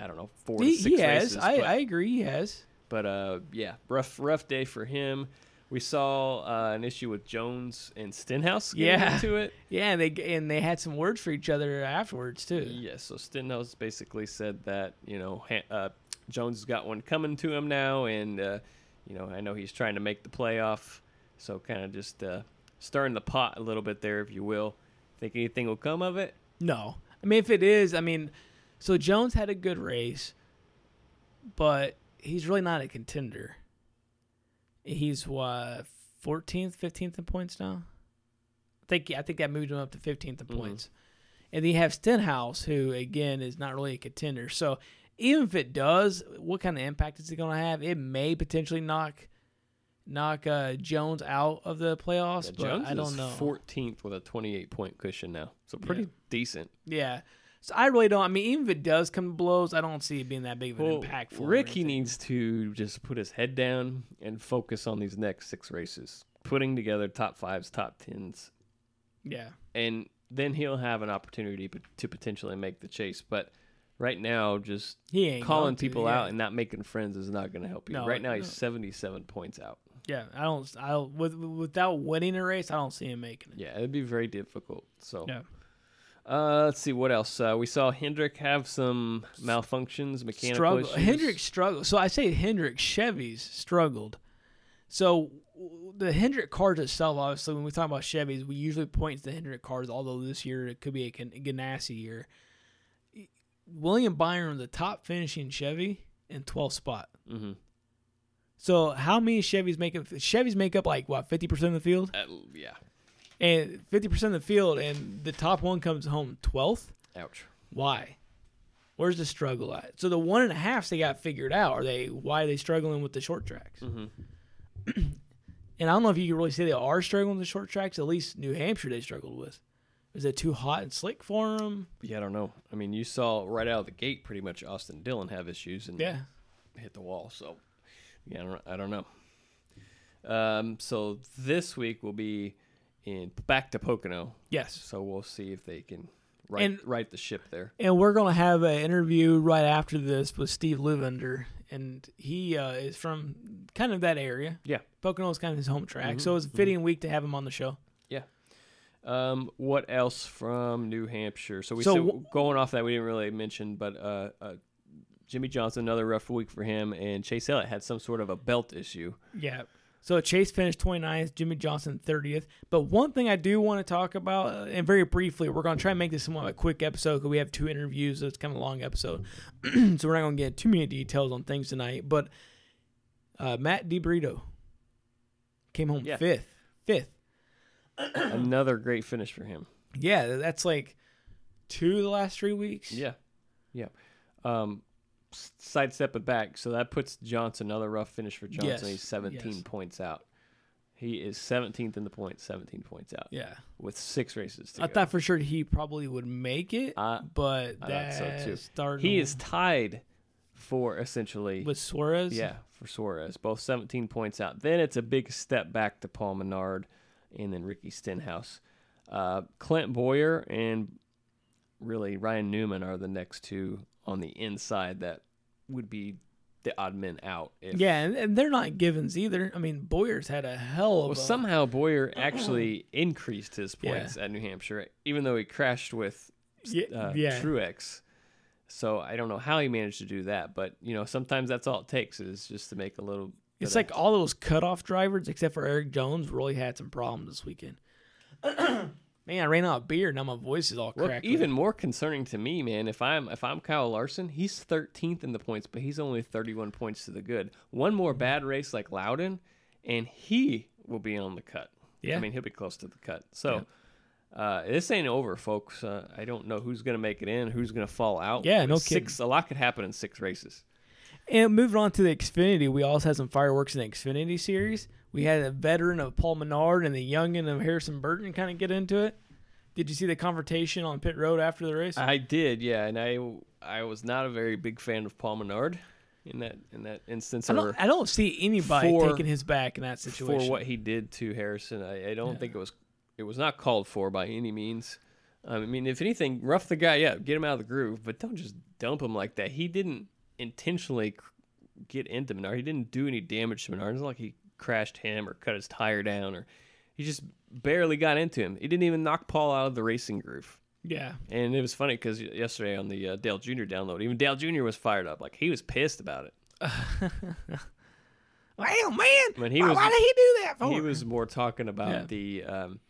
I don't know, four He, to six he has. races. I, but, I agree. He has. but uh, yeah, rough rough day for him. We saw uh, an issue with Jones and Stenhouse getting Yeah. into it. Yeah, and they and they had some words for each other afterwards too. Yeah, so Stenhouse basically said that you know uh, Jones has got one coming to him now, and uh, you know I know he's trying to make the playoff, so kind of just uh, stirring the pot a little bit there, if you will. Think anything will come of it? No, I mean if it is, I mean, so Jones had a good race, but he's really not a contender. He's what fourteenth, fifteenth in points now. I think I think that moved him up to fifteenth in Mhm. points, and then you have Stenhouse, who again is not really a contender. So even if it does, what kind of impact is it going to have? It may potentially knock knock uh, Jones out of the playoffs, Yeah, but Jones I don't know. 14th with a 28 point cushion now, so pretty Yeah. decent. Yeah. So I really don't. I mean, even if it does come to blows, I don't see it being that big of an Well, impact for Ricky needs to just put his head down and focus on these next six races, putting together top fives, top tens, Yeah. and then he'll have an opportunity to potentially make the chase. But right now, just calling going to, people yeah. out and not making friends is not going to help you. No, right now, he's no. 77 points out. Yeah. I don't. I with without winning a race, I don't see him making it. Yeah, it'd be very difficult. So, Yeah. Uh, let's see what else. Uh, we saw Hendrick have some malfunctions, mechanical Struggle. issues. Hendrick struggled. So I say Hendrick Chevys struggled. So the Hendrick cars itself, obviously, when we talk about Chevys, we usually point to the Hendrick cars. Although this year it could be a Ganassi year. William Byron, the top finishing Chevy in 12th spot. Mhm. So how many Chevys make up? Chevys make up like what fifty percent of the field, Uh, yeah. And fifty percent of the field, and the top one comes home twelfth. Ouch. Why? Where's the struggle at? So the one and a halfs they got figured out. Are they why are they struggling with the short tracks? Mhm. and I don't know if you can really say they are struggling with the short tracks. At least New Hampshire they struggled with. Is it too hot and slick for them? Yeah, I don't know. I mean, you saw right out of the gate pretty much Austin Dillon have issues and Yeah. hit the wall. So, yeah, I don't, I don't know. Um, so this week will be in back to Pocono. Yes. So we'll see if they can right And- right the ship there. And we're gonna have an interview right after this with Steve Luvender, and he uh, is from kind of that area. Yeah. Pocono is kind of his home track, Mhm, so it's a fitting week to have him on the show. Yeah. Um, what else from New Hampshire? So we So so going off that we didn't really mention, but uh, uh, Jimmie Johnson another rough week for him, and Chase Elliott had some sort of a belt issue. Yeah. So Chase finished 29th, Jimmie Johnson 30th. But one thing I do want to talk about, uh, and very briefly, we're going to try and make this somewhat of a quick episode because we have two interviews, so it's kind of a long episode. so we're not going to get too many details on things tonight. But uh, Matt DiBenedetto came home Yeah. fifth. Fifth. another great finish for him. Yeah, that's like two of the last three weeks. Yeah, yeah. Um, sidestep it back, so that puts Johnson another rough finish for Johnson. Yes, He's 17 yes. points out. He is 17th in the points, 17 points out Yeah. with six races to I go. thought for sure he probably would make it, I- but I that so, too. started he is tied for essentially with Suarez. Yeah, for Suarez, both 17 points out. Then it's a big step back to Paul Menard and then Ricky Stenhouse. Uh, Clint Bowyer and really Ryan Newman are the next two on the inside that would be the odd men out. If, Yeah, and, and they're not givens either. I mean, Bowyer's had a hell of Well, a somehow Bowyer actually increased his points at New Hampshire, even though he crashed with uh, yeah. Truex. So I don't know how he managed to do that, but you know sometimes that's all it takes is just to make a little. It's of- like all those cutoff drivers, except for Erik Jones, really had some problems this weekend. Man, I ran out of beer. Now my voice is all Look, cracked. even more concerning to me, man. If I'm if I'm Kyle Larson, he's 13th in the points, but he's only 31 points to the good. One more bad race like Loudon, and he will be on the cut. Yeah. I mean he'll be close to the cut. So uh, this ain't over, folks. Uh, I don't know who's gonna make it in, who's gonna fall out. Yeah, no six. A lot could happen in six races. And moving on to the Xfinity, we also had some fireworks in the Xfinity series. We had a veteran of Paul Menard and the youngin of Harrison Burton kind of get into it. Did you see the confrontation on pit road after the race? I did, yeah, and I I was not a very big fan of Paul Menard in that in that instance. I don't, I don't see anybody For- taking his back in that situation. for what he did to Harrison. I, I don't Yeah. think it was it was not called for by any means. I mean, if anything, rough the guy up, get him out of the groove, but don't just dump him like that. He didn't intentionally get into Menard. He didn't do any damage to Menard. It's not like he crashed him or cut his tire down or he just barely got into him. He didn't even knock Paul out of the racing groove. Yeah. And it was funny because yesterday on the uh, Dale Jr. download, even Dale Jr. was fired up. Like he was pissed about it. Well, man, When he why, was- why did he do that for? He was more talking about Yeah. the um,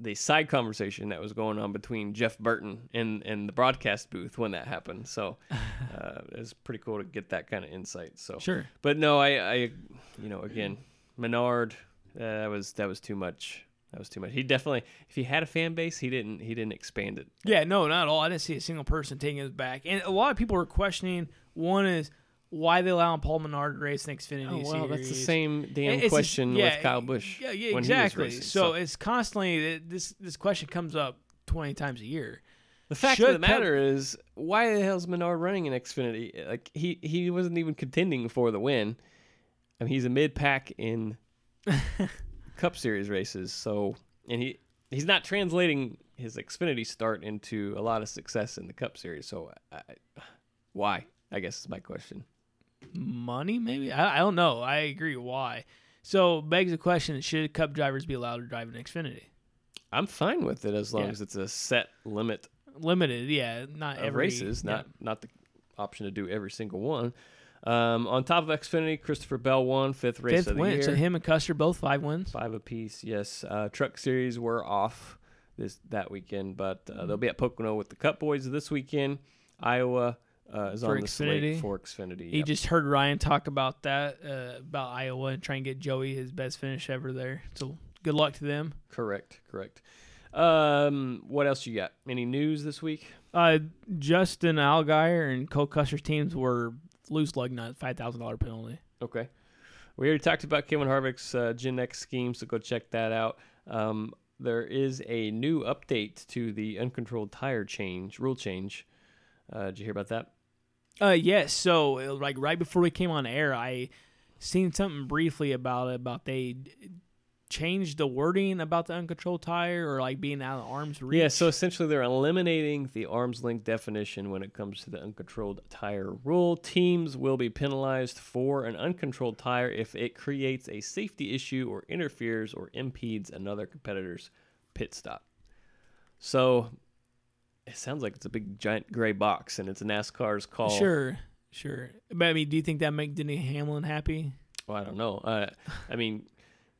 the side conversation that was going on between Jeff Burton and and the broadcast booth when that happened. So uh, it was pretty cool to get that kind of insight. So Sure. but no, I, I you know again Menard uh, that was that was too much. That was too much. He definitely, if he had a fan base, he didn't. He didn't expand it. Yeah, no, not at all. I didn't see a single person taking his back. And a lot of people were questioning one is why they allow Paul Menard to race an Xfinity Oh series. well, that's the same damn It's just- question yeah, with Kyle Busch. Yeah, yeah, when he was exactly. racing. so, it's constantly this this question comes up twenty times a year. The fact Should of the matter is, why the hell's Menard running an Xfinity? Like he he wasn't even contending for the win. I mean, he's a mid pack in Cup Series races. So, and he he's not translating his Xfinity start into a lot of success in the Cup Series. So, I, why? I guess is my question. Money, maybe. I, I don't know. I agree. Why? So begs the question: Should Cup drivers be allowed to drive an Xfinity? I'm fine with it as long Yeah. as it's a set limit Limited, yeah, not of every races, yeah. not not the option to do every single one. Um, on top of Xfinity, Christopher Bell won fifth race fifth of the win. year. So him and Custer both five wins. Five apiece, yes. Uh, truck series were off this that weekend, but uh, they'll be at Pocono with the Cup Boys this weekend. Iowa uh, is For on the slate Xfinity? for Xfinity. He yep. just heard Ryan talk about that uh, about Iowa and try and get Joey his best finish ever there. So good luck to them. correct, correct. Um, what else you got? Any news this week? Uh, Justin Allgaier and Cole Custer's teams were loose lug nut five thousand dollar penalty. Okay. We already talked about Kevin Harvick's uh, Gen X scheme, so go check that out. Um, there is a new update to the uncontrolled tire change rule change. Uh, did you hear about that? Uh, yes. So uh, like right before we came on air, I seen something briefly about it about they changed the wording about the uncontrolled tire or like being out of arm's reach. Yeah, so essentially they're eliminating the arm's length definition when it comes to the uncontrolled tire rule. Teams will be penalized for an uncontrolled tire if it creates a safety issue or interferes or impedes another competitor's pit stop. So it sounds like it's a big giant gray box and it's NASCAR's call. Sure, sure. But I mean, do you think that make Denny Hamlin happy? Well, I don't know. Uh, I mean,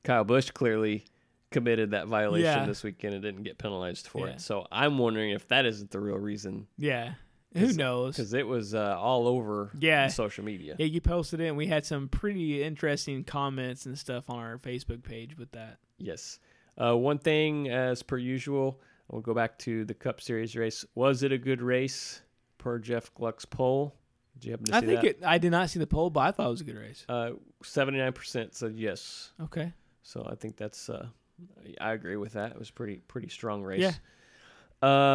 Kyle Busch clearly committed that violation Yeah. this weekend and didn't get penalized for Yeah. it. So I'm wondering if that isn't the real reason Yeah. Who knows? because it was uh, all over Yeah. social media. Yeah, you posted it, and we had some pretty interesting comments and stuff on our Facebook page with that. Yes. Uh, one thing, as per usual, we'll go back to the Cup Series race. Was it a good race per Jeff Gluck's poll? Did you happen to I see think that? it. I did not see the poll, but I thought it was a good race. Uh, 79% said yes. Okay. So I think that's uh, I agree with that. It was pretty pretty strong race. Yeah.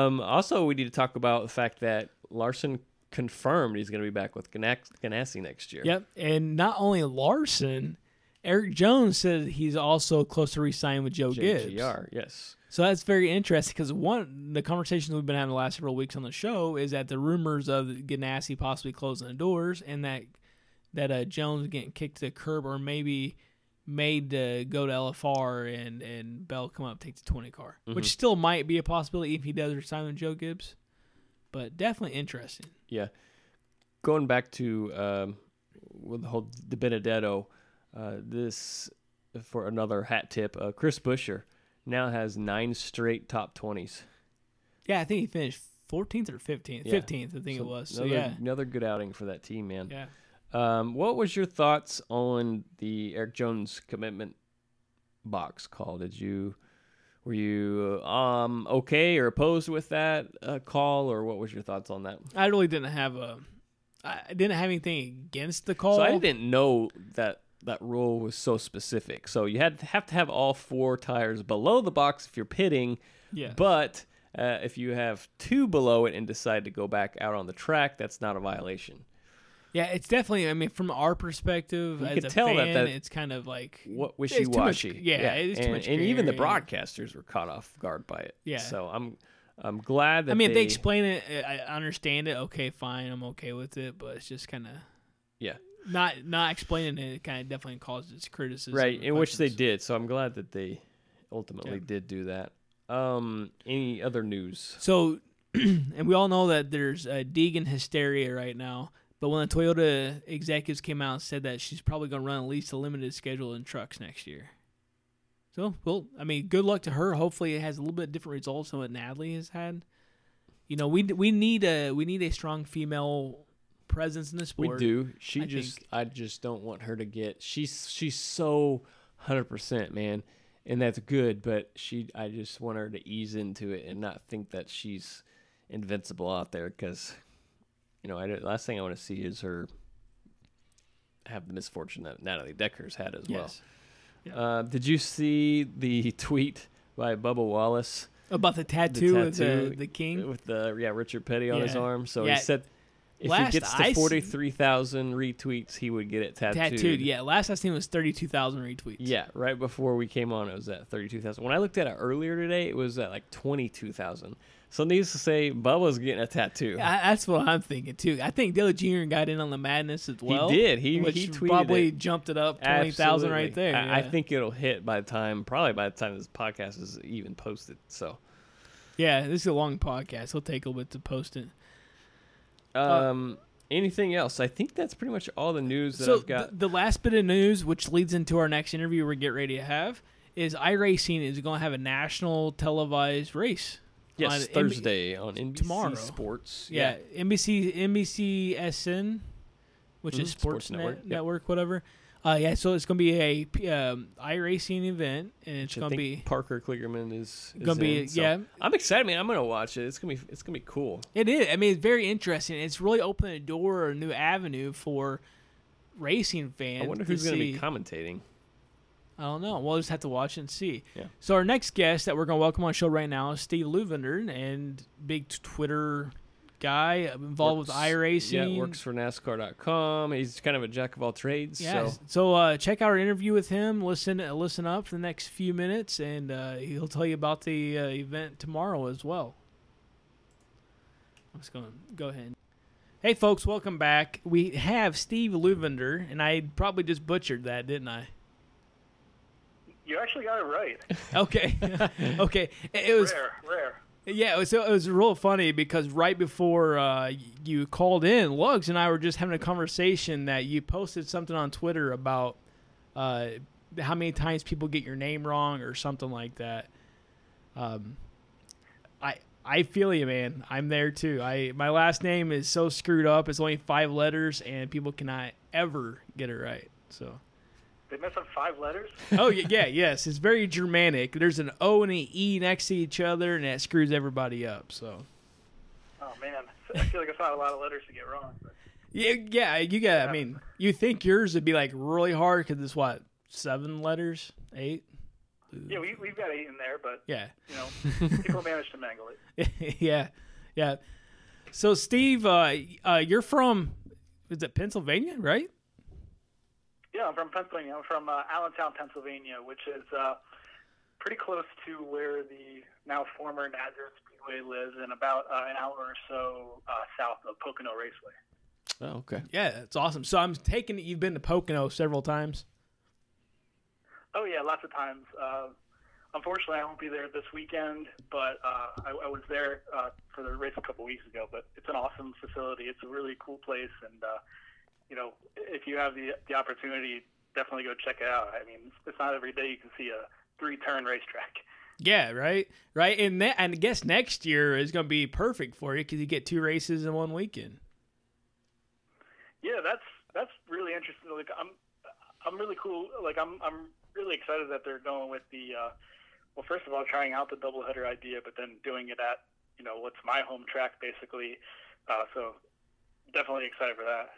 Um, also, we need to talk about the fact that Larson confirmed he's going to be back with Ganassi next year. Yep. And not only Larson, Erik Jones said he's also close to re-signing with Joe Gibbs. Yes. So that's very interesting because one the conversations we've been having the last several weeks on the show is that the rumors of Ganassi possibly closing the doors and that that uh, Jones getting kicked to the curb or maybe made to go to LFR and and Bell come up take the twenty car, which still might be a possibility if he does resign with Joe Gibbs, but definitely interesting. Yeah. Going back to um, with the whole DiBenedetto, uh, this for another hat tip. Uh, Chris Buescher now has nine straight top twenties. Yeah, I think he finished fourteenth or fifteenth. Yeah. Fifteenth, I think it was. So another, yeah, another good outing for that team, man. yeah. Um, what was your thoughts on the Erik Jones commitment box call? Did you were you um okay or opposed with that uh, call, or what was your thoughts on that? I really didn't have a. I didn't have anything against the call. So I didn't know that that rule was so specific. So you had to have to have all four tires below the box if you're pitting, Yeah. but uh, if you have two below it and decide to go back out on the track, that's not a violation. Yeah, it's definitely. I mean, from our perspective, You as a tell fan, that- it's kind of like what wishy too washy. Yeah, it's too and, much. and even the broadcasters were caught off guard by it. Yeah. So I'm I'm glad that I mean, if they they explain it, I I understand it. Okay, fine, I'm okay with it. But it's just kind of yeah not not explaining it. it Kind of definitely causes criticism. right in which they did. So I'm glad that they ultimately Yeah. did do that. Um, any other news? So, and we all know that there's a Deegan hysteria right now. But when the Toyota executives came out and said that she's probably going to run at least a limited schedule in trucks next year. So, well, I mean, good luck to her. Hopefully, it has a little bit different results than what Natalie has had. You know, we we need a we need a strong female presence in the sport. We do. She I just, think- I just don't want her to get. She's she's so hundred percent, man, and that's good. But she, I just want her to ease into it and not think that she's invincible out there. Because, you know, I last thing I want to see is her have the misfortune that Natalie Decker's had as Yes. well. Uh, did you see the tweet by Bubba Wallace? About the tattoo, with tattoo the, the king. with the yeah Richard Petty on his arm. So Yeah. he said if Last he gets to forty three thousand retweets, he would get it tattooed. Tattooed. Yeah. Last I seen was 32,000 retweets. Yeah, right before we came on, it was at thirty two thousand. When I looked at it earlier today, it was at like twenty two thousand. So needs to say, Bubba's getting a tattoo. I, that's what I'm thinking too. I think Dale Jr. got in on the madness as well. He did. He- which he tweeted probably it. jumped it up twenty thousand right there. I, I think it'll hit by the time, probably by the time this podcast is even posted. So, Yeah, this is a long podcast. It'll take a little bit to post it. um, anything else? I think that's pretty much all the news that so I've got. The, the last bit of news, which leads into our next interview we're getting ready to have, is iRacing is going to have a national televised race. Yes, Thursday on NBC tomorrow. Sports. Yeah, NBC NBCSN, which is Mhm, Sports, Sports Net- Network, yep. Network, whatever. Uh, yeah, so it's going to be a um, iRacing event, and it's Which going to think be Parker Kligerman is, is Gonna be- in, so yeah. I'm excited, man. I'm gonna watch it. It's gonna be it's gonna be cool. It is. I mean, it's very interesting. It's really opened a door or a new avenue for racing fans. I wonder who's gonna see. be commentating. I don't know. We'll just have to watch and see. Yeah. So our next guest that we're going to welcome on the show right now is Steve Luvender, and big Twitter guy involved with Works- iRacing. Yeah, works for NASCAR.com. He's kind of a jack of all trades. Yeah. So So, uh, check out our interview with him. Listen, uh, listen up for the next few minutes, and uh, he'll tell you about the uh, event tomorrow as well. I'm just going to go ahead. Hey, folks, welcome back. We have Steve Luvender, and I probably just butchered that, didn't I? You actually got it right. Okay, okay. It it was Rare, rare. Yeah, it was, it was real funny because right before uh, you called in, Lugs and I were just having a conversation that you posted something on Twitter about uh, how many times people get your name wrong or something like that. Um, I I feel you, man. I'm there too. I my last name is so screwed up. It's only five letters, and people cannot ever get it right. So. They mess up five letters. oh yeah, yeah, yes. It's very Germanic. There's an O and an E next to each other, and that screws everybody up. So Oh man, I feel like it's not a lot of letters to get wrong. But yeah, yeah. You got. I mean, you think yours would be like really hard because it's what seven letters, eight. yeah, we we've got eight in there, but Yeah, you know, people manage to mangle it. yeah, yeah. So Steve, uh, uh, you're from is it Pennsylvania, right? Yeah, I'm from Pennsylvania. I'm from uh, Allentown, Pennsylvania, which is uh, pretty close to where the now former Nazareth Speedway lives, and about uh, an hour or so uh, south of Pocono Raceway. oh, okay. Yeah, that's awesome. So I'm taking it you've been to Pocono several times. Oh yeah, lots of times. Uh, unfortunately, I won't be there this weekend, but uh, I, I was there uh, for the race a couple weeks ago. But it's an awesome facility. It's a really cool place, and uh, you know, if you have the the opportunity, definitely go check it out. I mean, it's not every day you can see a three turn racetrack. Yeah, right, right, and that, and I guess next year is going to be perfect for you because you get two races in one weekend. Yeah, that's that's really interesting. Like I'm I'm really cool. Like I'm I'm really excited that they're going with the uh, well, first of all, trying out the doubleheader idea, but then doing it at you know what's my home track basically. Uh, so definitely excited for that.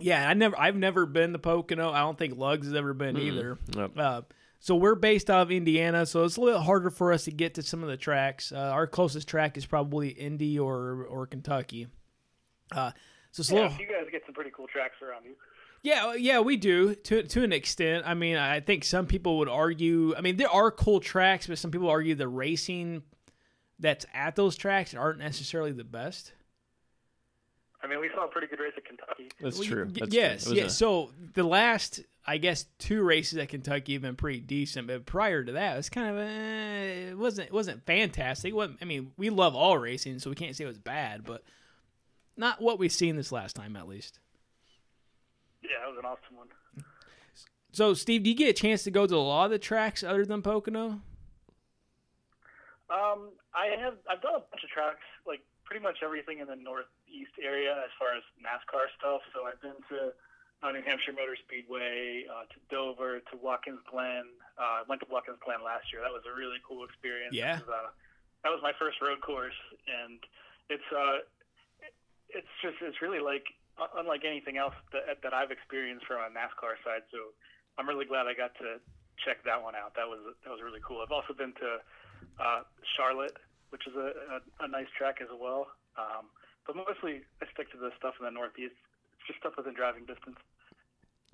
Yeah, I never, I've never been to Pocono. I don't think Lugs has ever been Mm-mm. either. Nope. Uh, so we're based out of Indiana, so it's a little harder for us to get to some of the tracks. Uh, our closest track is probably Indy or or Kentucky. Uh, so it's a Yeah, little, you guys get some pretty cool tracks around you. yeah, yeah, we do to to an extent. I mean, I think some people would argue. I mean, there are cool tracks, but some people argue the racing, that's at those tracks aren't necessarily the best. I mean, we saw a pretty good race at Kentucky. That's Well, true. y- That's yes, true. It yeah. a- So the last, I guess, two races at Kentucky have been pretty decent, but prior to that, it was kind of eh, it wasn't it wasn't fantastic. It wasn't, I mean, we love all racing, so we can't say it was bad, but not what we've seen this last time, at least. Yeah, that was an awesome one. So, Steve, do you get a chance to go to a lot of the tracks other than Pocono? Um, I have I've done a bunch of tracks, like pretty much everything in the northeast area as far as NASCAR stuff. So I've been to uh, New Hampshire Motor Speedway, uh, to Dover, to Watkins Glen. Uh, I went to Watkins Glen last year. That was a really cool experience. Yeah. Was, uh, that was my first road course, and it's uh, it's just it's really like uh, unlike anything else that that I've experienced from a NASCAR side. So I'm really glad I got to check that one out. That was that was really cool. I've also been to uh, Charlotte, which is a, a, a nice track as well. Um, but mostly, I stick to the stuff in the Northeast. It's just stuff within driving distance.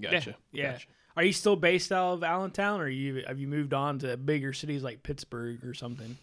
Gotcha. Yeah. Gotcha. Are you still based out of Allentown, or you have you moved on to bigger cities like Pittsburgh or something?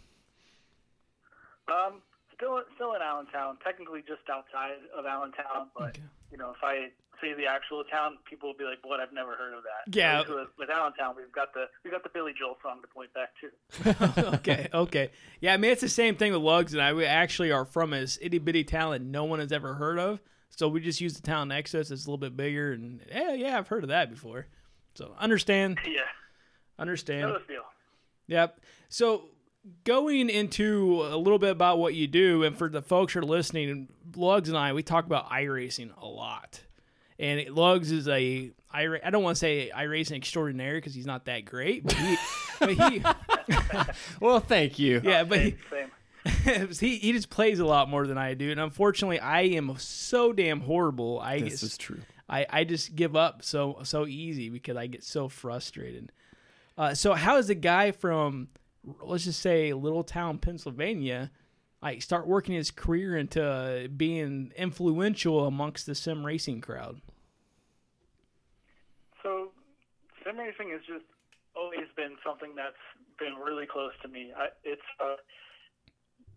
Um, still, still in Allentown. Technically, just outside of Allentown, but Okay. you know, if I say the actual town, people will be like, "What? I've never heard of that." Yeah. Least With, with Allentown, we've got the we got the Billy Joel song to point back to. okay, okay. Yeah, I mean it's the same thing with Lugs and I. We actually are from this itty bitty town that no one has ever heard of. So we just use the town next to us. It's a little bit bigger, and yeah, yeah, I've heard of that before. So understand, yeah. understand. No deal. Yep. So going into a little bit about what you do, and for the folks who are listening, Lugs and I, we talk about iRacing a lot. And it, Lugs is a I I don't want to say iRacing extraordinary because he's not that great, but he, but he, Well, thank you. yeah, but he, Same. he he just plays a lot more than I do, and unfortunately, I am so damn horrible. I This get, is true. I, I just give up so so easy because I get so frustrated. Uh, so how is does a guy from let's just say little town Pennsylvania like start working his career into being influential amongst the sim racing crowd? So, sim racing has just always been something that's been really close to me. I, it's uh,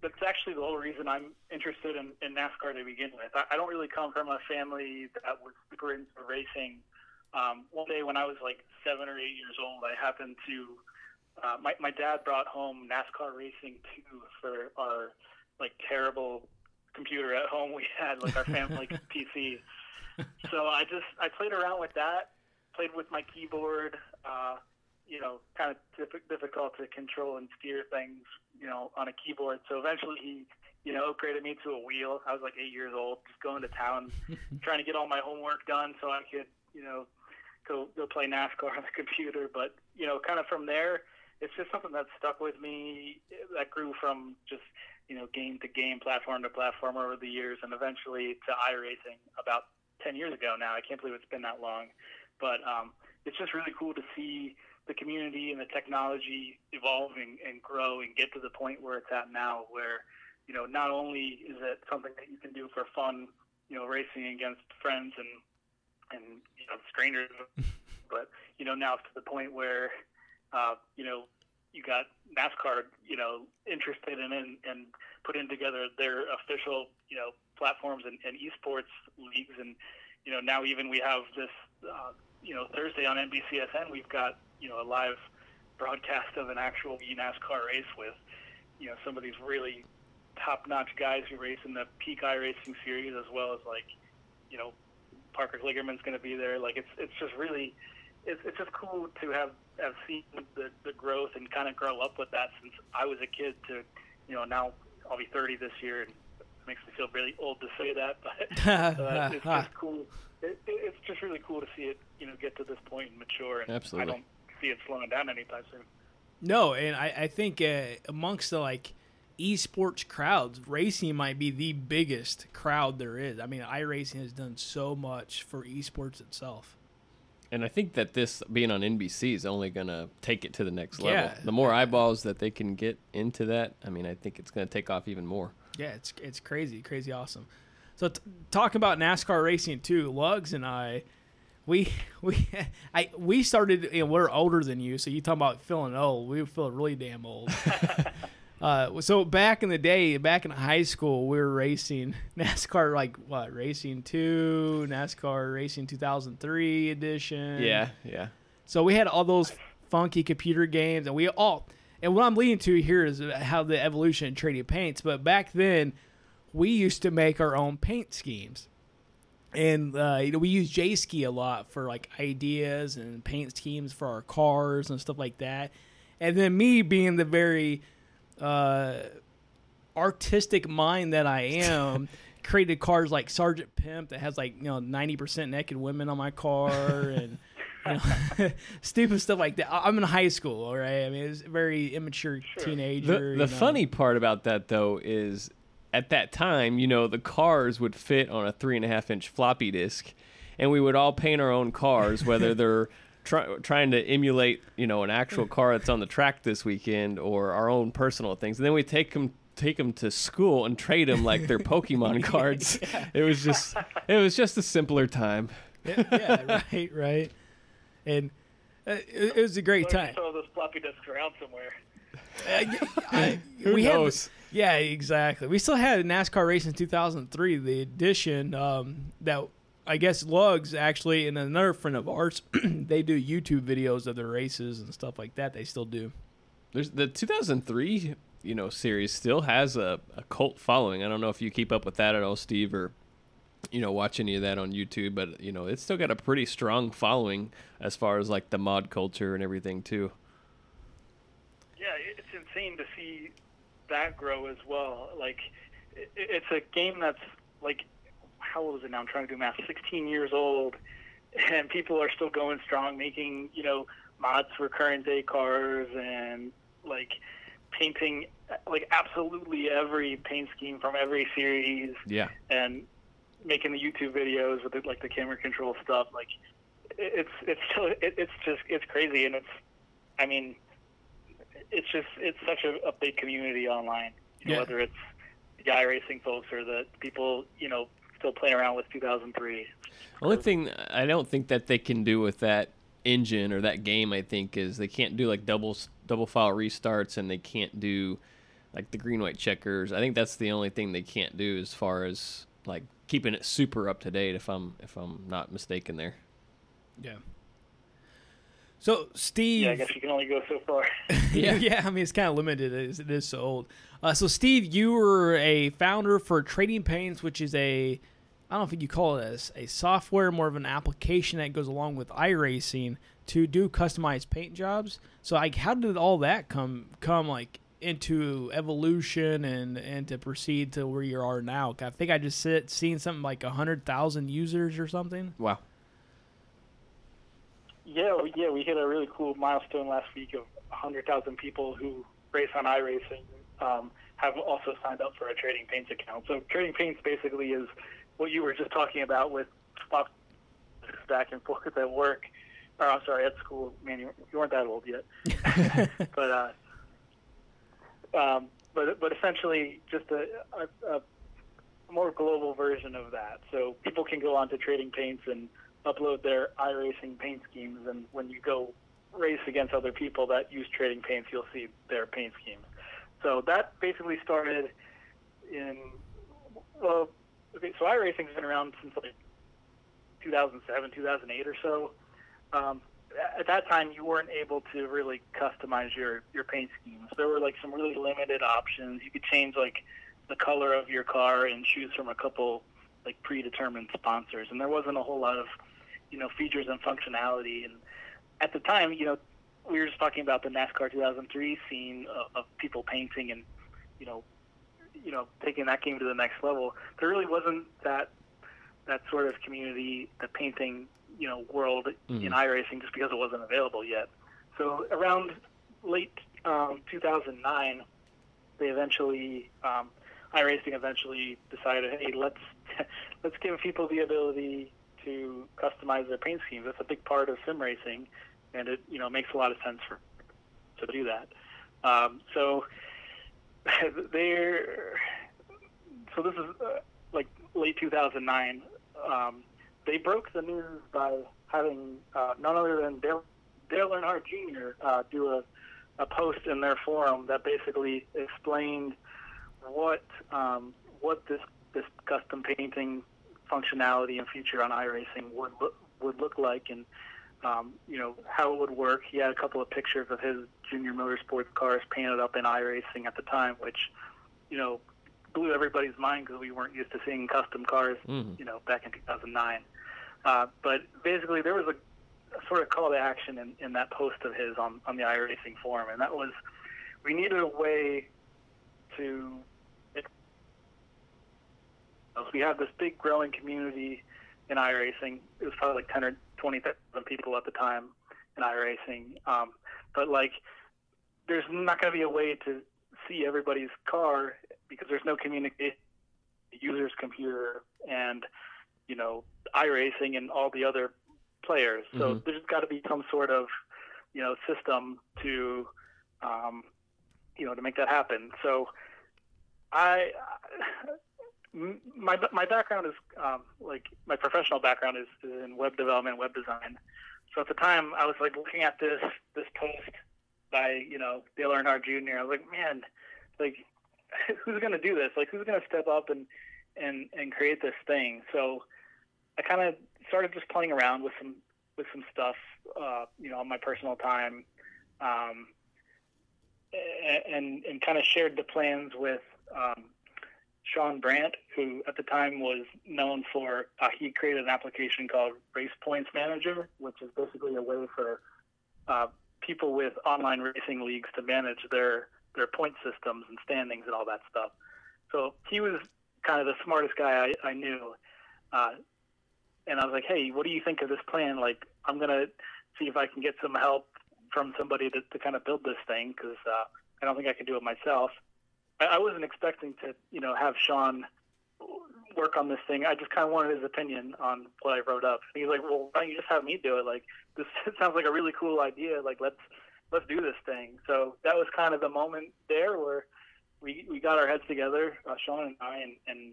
that's actually the whole reason I'm interested in, in NASCAR to begin with. I, I don't really come from a family that was super into racing. Um, one day when I was like seven or eight years old, I happened to uh, my my dad brought home NASCAR Racing 2 for our like terrible computer at home we had, like our family PC. So I just I played around with that played with my keyboard. Uh, you know, kind of diff- difficult to control and steer things, you know, on a keyboard. So eventually he, you know, upgraded me to a wheel. I was like eight years old, just going to town, trying to get all my homework done so I could, you know, go go play NASCAR on the computer. But you know, kind of from there, it's just something that stuck with me. That grew from just you know game to game, platform to platform over the years, and eventually to iRacing about ten years ago now. I can't believe it's been that long, but um, it's just really cool to see the community and the technology evolving and grow and get to the point where it's at now, where you know not only is it something that you can do for fun, you know, racing against friends and and you know strangers, but you know now it's to the point where uh, you know you got NASCAR, you know, interested in and, and putting together their official, you know, platforms and, and esports leagues, and you know now even we have this, uh, you know, Thursday on NBCSN we've got you know a live broadcast of an actual NASCAR race with, you know, some of these really top-notch guys who race in the peak iRacing series, as well as like, you know, Parker Kligerman's going to be there. Like it's it's just really it's, it's just cool to have have seen the, the growth and kind of grow up with that since I was a kid to you know now I'll be 30 this year and it makes me feel really old to say that but uh, it's just cool it, it, it's just really cool to see it you know get to this point and mature and Absolutely. I don't see it slowing down anytime soon. No, and I, I think uh, amongst the like esports crowds, racing might be the biggest crowd there is. I mean, iRacing has done so much for esports itself. And I think that this being on NBC is only going to take it to the next level. Yeah. The more eyeballs that they can get into that, I mean, I think it's going to take off even more. Yeah, it's it's crazy, crazy awesome. So t- talking about NASCAR racing too, Lugs and I, we we I we started. You know, we're older than you, so you talking about feeling old. We feel really damn old. Uh, so back in the day, back in high school, we were racing NASCAR like what Racing Two, NASCAR Racing 2003 edition. Yeah, yeah. So we had all those funky computer games, and we all. And what I'm leading to here is how the evolution of trading paints. But back then, we used to make our own paint schemes, and uh, you know we use JSki a lot for like ideas and paint schemes for our cars and stuff like that. And then me being the very uh, artistic mind that I am, created cars like Sergeant Pimp that has like you know ninety percent naked women on my car and. You know, stupid stuff like that. I- I'm in high school, all right. I mean, it's a very immature teenager. The, the funny part about that though is at that time, you know, the cars would fit on a three and a half inch floppy disk, and we would all paint our own cars, whether they're try, trying to emulate, you know, an actual car that's on the track this weekend or our own personal things, and then we take them take them to school and trade them like they're Pokemon cards. It was just it was just a simpler time. yeah, yeah, right, right. And uh, it, it was a great time. throw those floppy disks around somewhere. I- Who we knows? Had, yeah, exactly. We still had NASCAR Racing 2003, the edition um, that I guess Lugs actually, and another friend of ours, they do YouTube videos of their races and stuff like that. They still do. There's the 2003, you know, series still has a, a cult following. I don't know if you keep up with that at all, Steve, or you know, watch any of that on YouTube, but you know, it's still got a pretty strong following as far as like the mod culture and everything too. Yeah, it's insane to see that grow as well. Like, it's a game that's like, how old is it now? I'm trying to do math. 16 years old, and people are still going strong, making you know mods for current day cars and like painting like absolutely every paint scheme from every series Yeah. and making the YouTube videos with it, like the camera control stuff. Like it's it's still it, it's just it's crazy and it's I mean it's just it's such a, a big community online. You know, Yeah. whether it's the iRacing folks or the people you know still playing around with 2003. Only thing I don't think that they can do with that engine or that game, I think, is they can't do like double double file restarts and they can't do like the green white checkers. I think that's the only thing they can't do as far as like keeping it super up to date. If I'm if I'm not mistaken there. Yeah. So Steve, Yeah, I guess you can only go so far. yeah, yeah. I mean, it's kind of limited as it is so old. Uh, so, Steve, you were a founder for Trading Paints, which is a, I don't know if you call it a, a software, more of an application that goes along with iRacing to do customized paint jobs. So, like, how did all that come come like into evolution and and to proceed to where you are now? I think I just sit, seen something like a hundred thousand users or something. Wow. Yeah, we- yeah, we hit a really cool milestone last week of 100,000 people who race on iRacing um, have also signed up for a Trading Paints account. So Trading Paints basically is what you were just talking about with swap back and forth at work, or I'm sorry, at school. Man, you, you weren't that old yet. but uh, um, but but essentially just a, a, a more global version of that. So people can go on to Trading Paints and upload their iRacing paint schemes, and when you go race against other people that use Trading Paints, you'll see their paint schemes. So that basically started in well, okay. So iRacing's been around since like 2007, 2008 or so. Um, at that time, you weren't able to really customize your your paint schemes. There were like some really limited options. You could change like the color of your car and choose from a couple like predetermined sponsors, and there wasn't a whole lot of you know features and functionality. And at the time, you know, we were just talking about the NASCAR 2003 scene of, of people painting and you know, you know, taking that game to the next level. There really wasn't that that sort of community, the painting, you know, world in iRacing just because it wasn't available yet. So around late um, 2009, they eventually um, iRacing eventually decided, hey, let's let's give people the ability to customize their paint schemes. That's a big part of sim racing, and it you know makes a lot of sense for to do that. Um, so they're so this is uh, like late 2009. Um, they broke the news by having uh, none other than Dale, Dale Earnhardt Jr. Uh, do a a post in their forum that basically explained what um, what this this custom painting functionality and feature on iRacing would look, would look like and um, you know how it would work. He had a couple of pictures of his junior motorsports cars painted up in iRacing at the time, which you know blew everybody's mind because we weren't used to seeing custom cars, Mhm. you know, back in 2009. Uh, but basically, there was a, a sort of call to action in, in that post of his on, on the iRacing forum, and that was we needed a way to. We have this big growing community in iRacing. It was probably like 10 or 20,000 people at the time in iRacing. Um, but like, there's not going to be a way to see everybody's car because there's no communication the user's computer and you know iRacing and all the other players. So Mhm. there's got to be some sort of you know system to um, you know to make that happen. So I my my background is um, like my professional background is, is in web development, web design. So at the time, I was like looking at this this post by you know Dale Earnhardt Jr. I was like, man, like who's to do this? Like who's to step up and and and create this thing? So I kind of started just playing around with some with some stuff, uh, you know, on my personal time, um, and and kind of shared the plans with um, Sean Brandt, who at the time was known for uh, he created an application called Race Points Manager, which is basically a way for uh, people with online racing leagues to manage their their point systems and standings and all that stuff. So he was kind of the smartest guy I, I knew. Uh, and I was like, hey, what do you think of this plan? Like, I'm going to see if I can get some help from somebody to, to kind of build this thing because uh, I don't think I can do it myself. I, wasn't expecting to, you know, have Sean work on this thing. I just kind of wanted his opinion on what I wrote up. And he's like, well, why don't you just have me do it? Like, this sounds like a really cool idea. Like, let's let's do this thing. So that was kind of the moment there where we we got our heads together, uh, Sean and I, and, and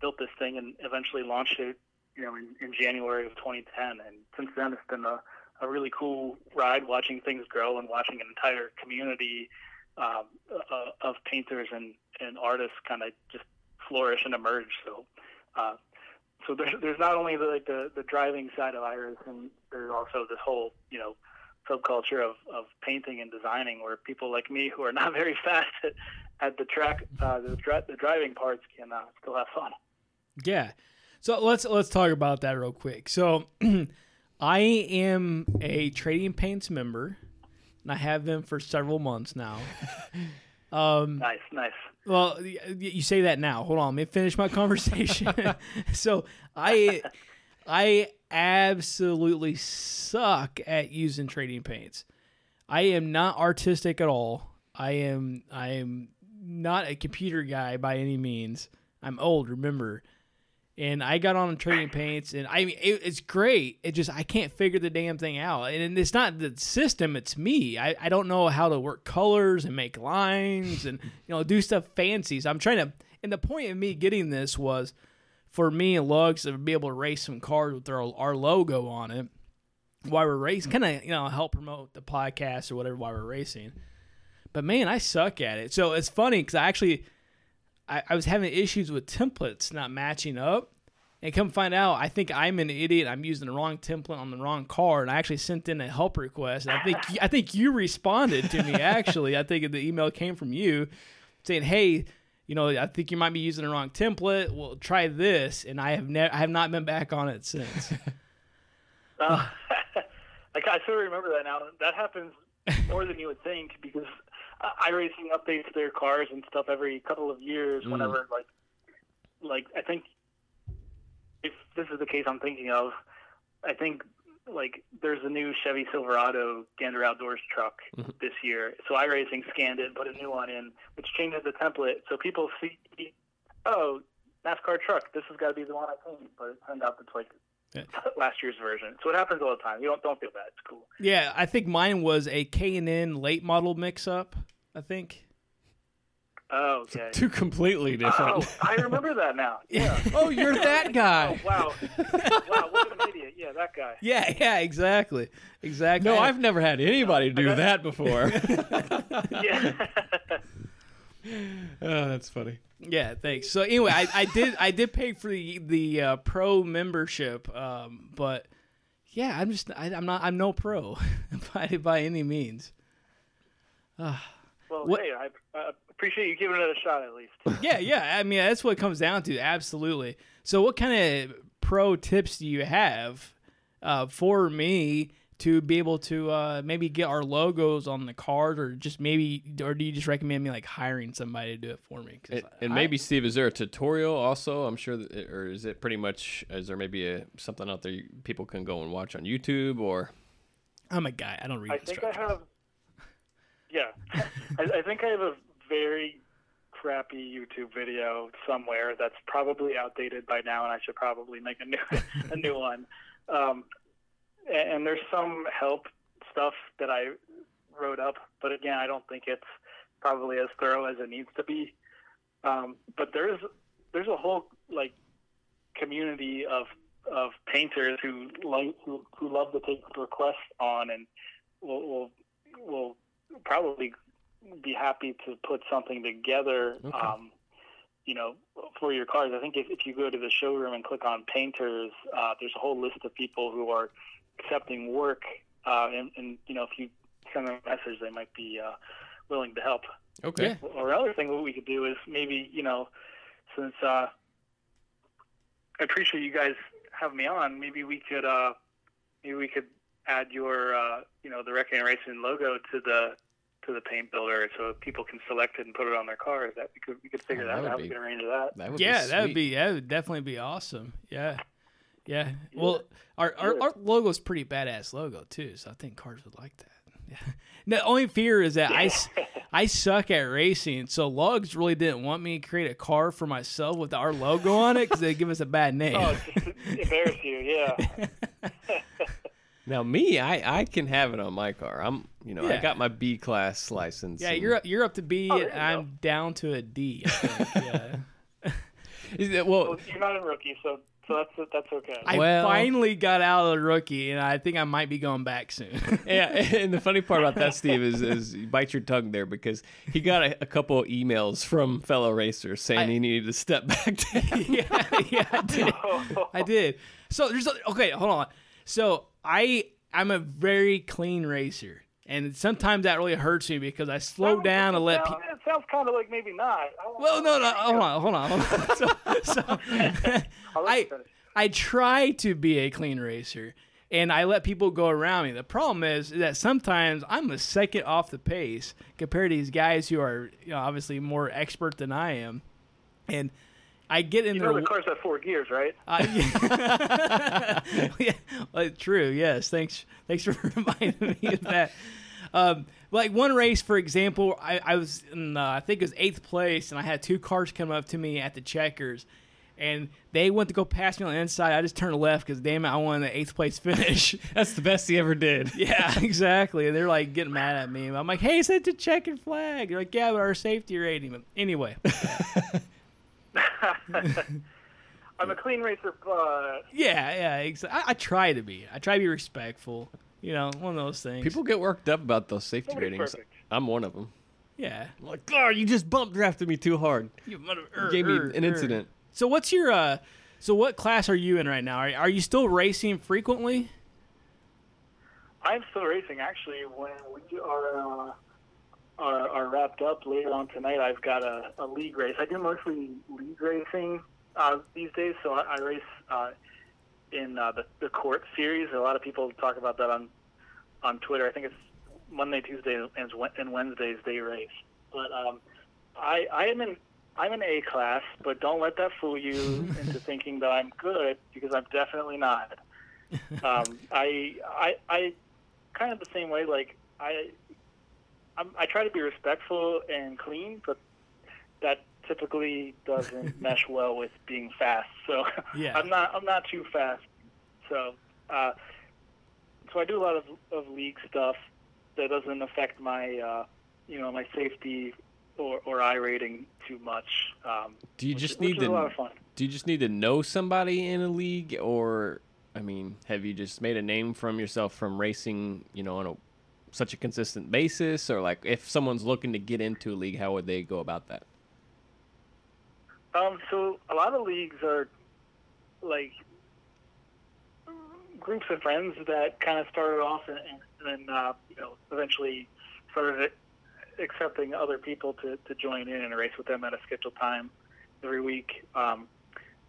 built this thing and eventually launched it, you know, in, in January of 2010. And since then, it's been a, a really cool ride watching things grow and watching an entire community um, uh, of painters and, and artists kind of just flourish and emerge. So, uh, so there's, there's not only the, like the, the driving side of Iris, and there's also this whole, you know, subculture of, of painting and designing where people like me who are not very fast at, at the track, uh, the, the driving parts can uh, still have fun. Yeah. So let's let's talk about that real quick. So I am a Trading Paints member, and I have been for several months now. Um, Nice, nice. well, you say that now. Hold on, let me finish my conversation. so I I absolutely suck at using trading paints. I am not artistic at all. I am I am not a computer guy by any means. I'm old, remember. And I got on trading paints, and I mean it, it's great. It just I can't figure the damn thing out, and it's not the system; it's me. I, I don't know how to work colors and make lines and you know do stuff fancy. So I'm trying to. And the point of me getting this was for me and Lugs to be able to race some cars with our, our logo on it while we're racing, kind of you know help promote the podcast or whatever while we're racing. But man, I suck at it. So it's funny because I actually I, I was having issues with templates not matching up. And come find out, I think I'm an idiot. I'm using the wrong template on the wrong car, and I actually sent in a help request. And I think I think you responded to me. Actually, I think the email came from you saying, "Hey, you know, I think you might be using the wrong template. Well, try this." And I have never, I have not been back on it since. Uh, like I still remember that now. That happens more than you would think because uh, iRacing updates their cars and stuff every couple of years. Mm. Whenever like, like I think if this is the case I'm thinking of, I think like there's a new Chevy Silverado Gander Outdoors truck Mhm. this year. So iRacing scanned it, put a new one in, which changes the template. So people see, oh, NASCAR truck. This has got to be the one I painted, but it turned out it's like. last year's version. So it happens all the time. You don't don't feel bad. It's cool. yeah, I think mine was a K and N late model mix up. I think. Oh, okay. Two completely oh, different. Oh, I remember that now. Yeah. oh, you're that oh, guy. Oh, wow. wow, what an idiot. Yeah. yeah, that guy. Yeah, yeah, exactly, exactly. No, I've never had anybody do that before. Yeah. oh, that's funny. Yeah, thanks. So anyway, I, I did I did pay for the the uh, pro membership, um, but yeah, I'm just I, I'm not I'm no pro by by any means. well, What- hey, I, I appreciate you giving it a shot at least. Yeah, yeah. I mean, that's what it comes down to. Absolutely. So, what kind of pro tips do you have uh, for me to be able to uh, maybe get our logos on the card, or just maybe, or do you just recommend me like hiring somebody to do it for me And, and I- maybe Steve, is there a tutorial also? I'm sure, that, or is it pretty much? Is there maybe a something out there you, people can go and watch on YouTube or? I'm a guy. I don't read I think I have. Yeah, I, I think I have a very crappy YouTube video somewhere that's probably outdated by now, and I should probably make a new a new one. Um, and, there's some help stuff that I wrote up, but again, I don't think it's probably as thorough as it needs to be. Um, but there's there's a whole like community of of painters who like who, who love to take requests on and will will will probably be happy to put something together. Okay. Um, you know, for your cars. I think if, if you go to the showroom and click on painters, uh, there's a whole list of people who are accepting work. Uh, and, and you know, if you send them a message, they might be uh, willing to help. Okay. Or another thing what we could do is maybe, you know, since uh, I appreciate you guys having me on, maybe we could uh, maybe we could add your uh, you know the Reckoning Racing logo to the to the paint builder so people can select it and put it on their cars. That we could we could figure Oh, that, that out. be- We can arrange that. That would yeah, be that would be that would definitely be awesome. Yeah, yeah. Well, our our, our logo's pretty badass logo too, so I think cars would like that. Yeah. The only fear is that I I suck at racing, so Lugs really didn't want me to create a car for myself with our logo on it because they give us a bad name. Oh, just embarrass you, yeah. Now me, I I can have it on my car. I'm you know I got my B class license. yeah, and- you're up- you're up to B, oh, and I'm down to a D. I think. Yeah. Is it- well, Well, you're not a rookie, so so that's that's okay. I Well- finally got out of the rookie, and I think I might be going back soon. yeah, and the funny part about that, Steve, is, is you bite your tongue there because he got a, a couple of emails from fellow racers saying I- he needed to step back down. yeah, yeah, I did. I did. So there's okay, hold on. So I I'm a very clean racer, and sometimes that really hurts me because I slow down to let people. It sounds kind of like maybe not. Well, no, no, hold on, hold on, hold on. So, so I. I try to be a clean racer, and I let people go around me. The problem is that sometimes I'm a second off the pace compared to these guys who are you know, obviously more expert than I am, and I get in You their know the cars have four gears, right? Uh, yeah. yeah, well, true. Yes. Thanks. Thanks for reminding me of that. Um, like one race, for example, I, I was in, uh, I think it was eighth place, and I had two cars come up to me at the checkers, and they went to go past me on the inside. I just turned left because damn it, I wanted the eighth place finish. That's the best he ever did. yeah, exactly. And they're like getting mad at me. I'm like, hey, it's a checkered flag. They're like, yeah, but our safety rating. But anyway, I'm a clean racer, but yeah, yeah. Ex- I, I try to be. I try to be respectful. You know, one of those things. People get worked up about those safety Nobody's ratings. perfect. I'm one of them. yeah. I'm like, oh, you just bump drafted me too hard. You mother- You er, gave me er, an er. incident. So what's your uh? So what class are you in right now? Are, are you still racing frequently? I'm still racing. Actually, when we are uh, are, are wrapped up later on tonight, I've got a, a league race. I do mostly league racing uh, these days, so I, I race uh, in uh, the the court series. A lot of people talk about that on on Twitter. I think it's Monday, Tuesday, and and Wednesdays they race. But um, I I am in I'm in A class, but don't let that fool you into thinking that I'm good because I'm definitely not. Um, I I I kind of the same way. Like I, I'm, I try to be respectful and clean, but that typically doesn't mesh well with being fast. So Yeah. I'm not I'm not too fast. So uh, so I do a lot of of league stuff that doesn't affect my uh, you know my safety or or iRating too much. Um, Do you which just which need is a lot to? of fun. Do you just need to know somebody in a league, or I mean, have you just made a name from yourself from racing, you know, on a such a consistent basis, or like if someone's looking to get into a league, how would they go about that? Um, so a lot of leagues are like groups of friends that kind of started off and, and then uh, you know eventually started accepting other people to, to join in and race with them at a scheduled time every week. Um,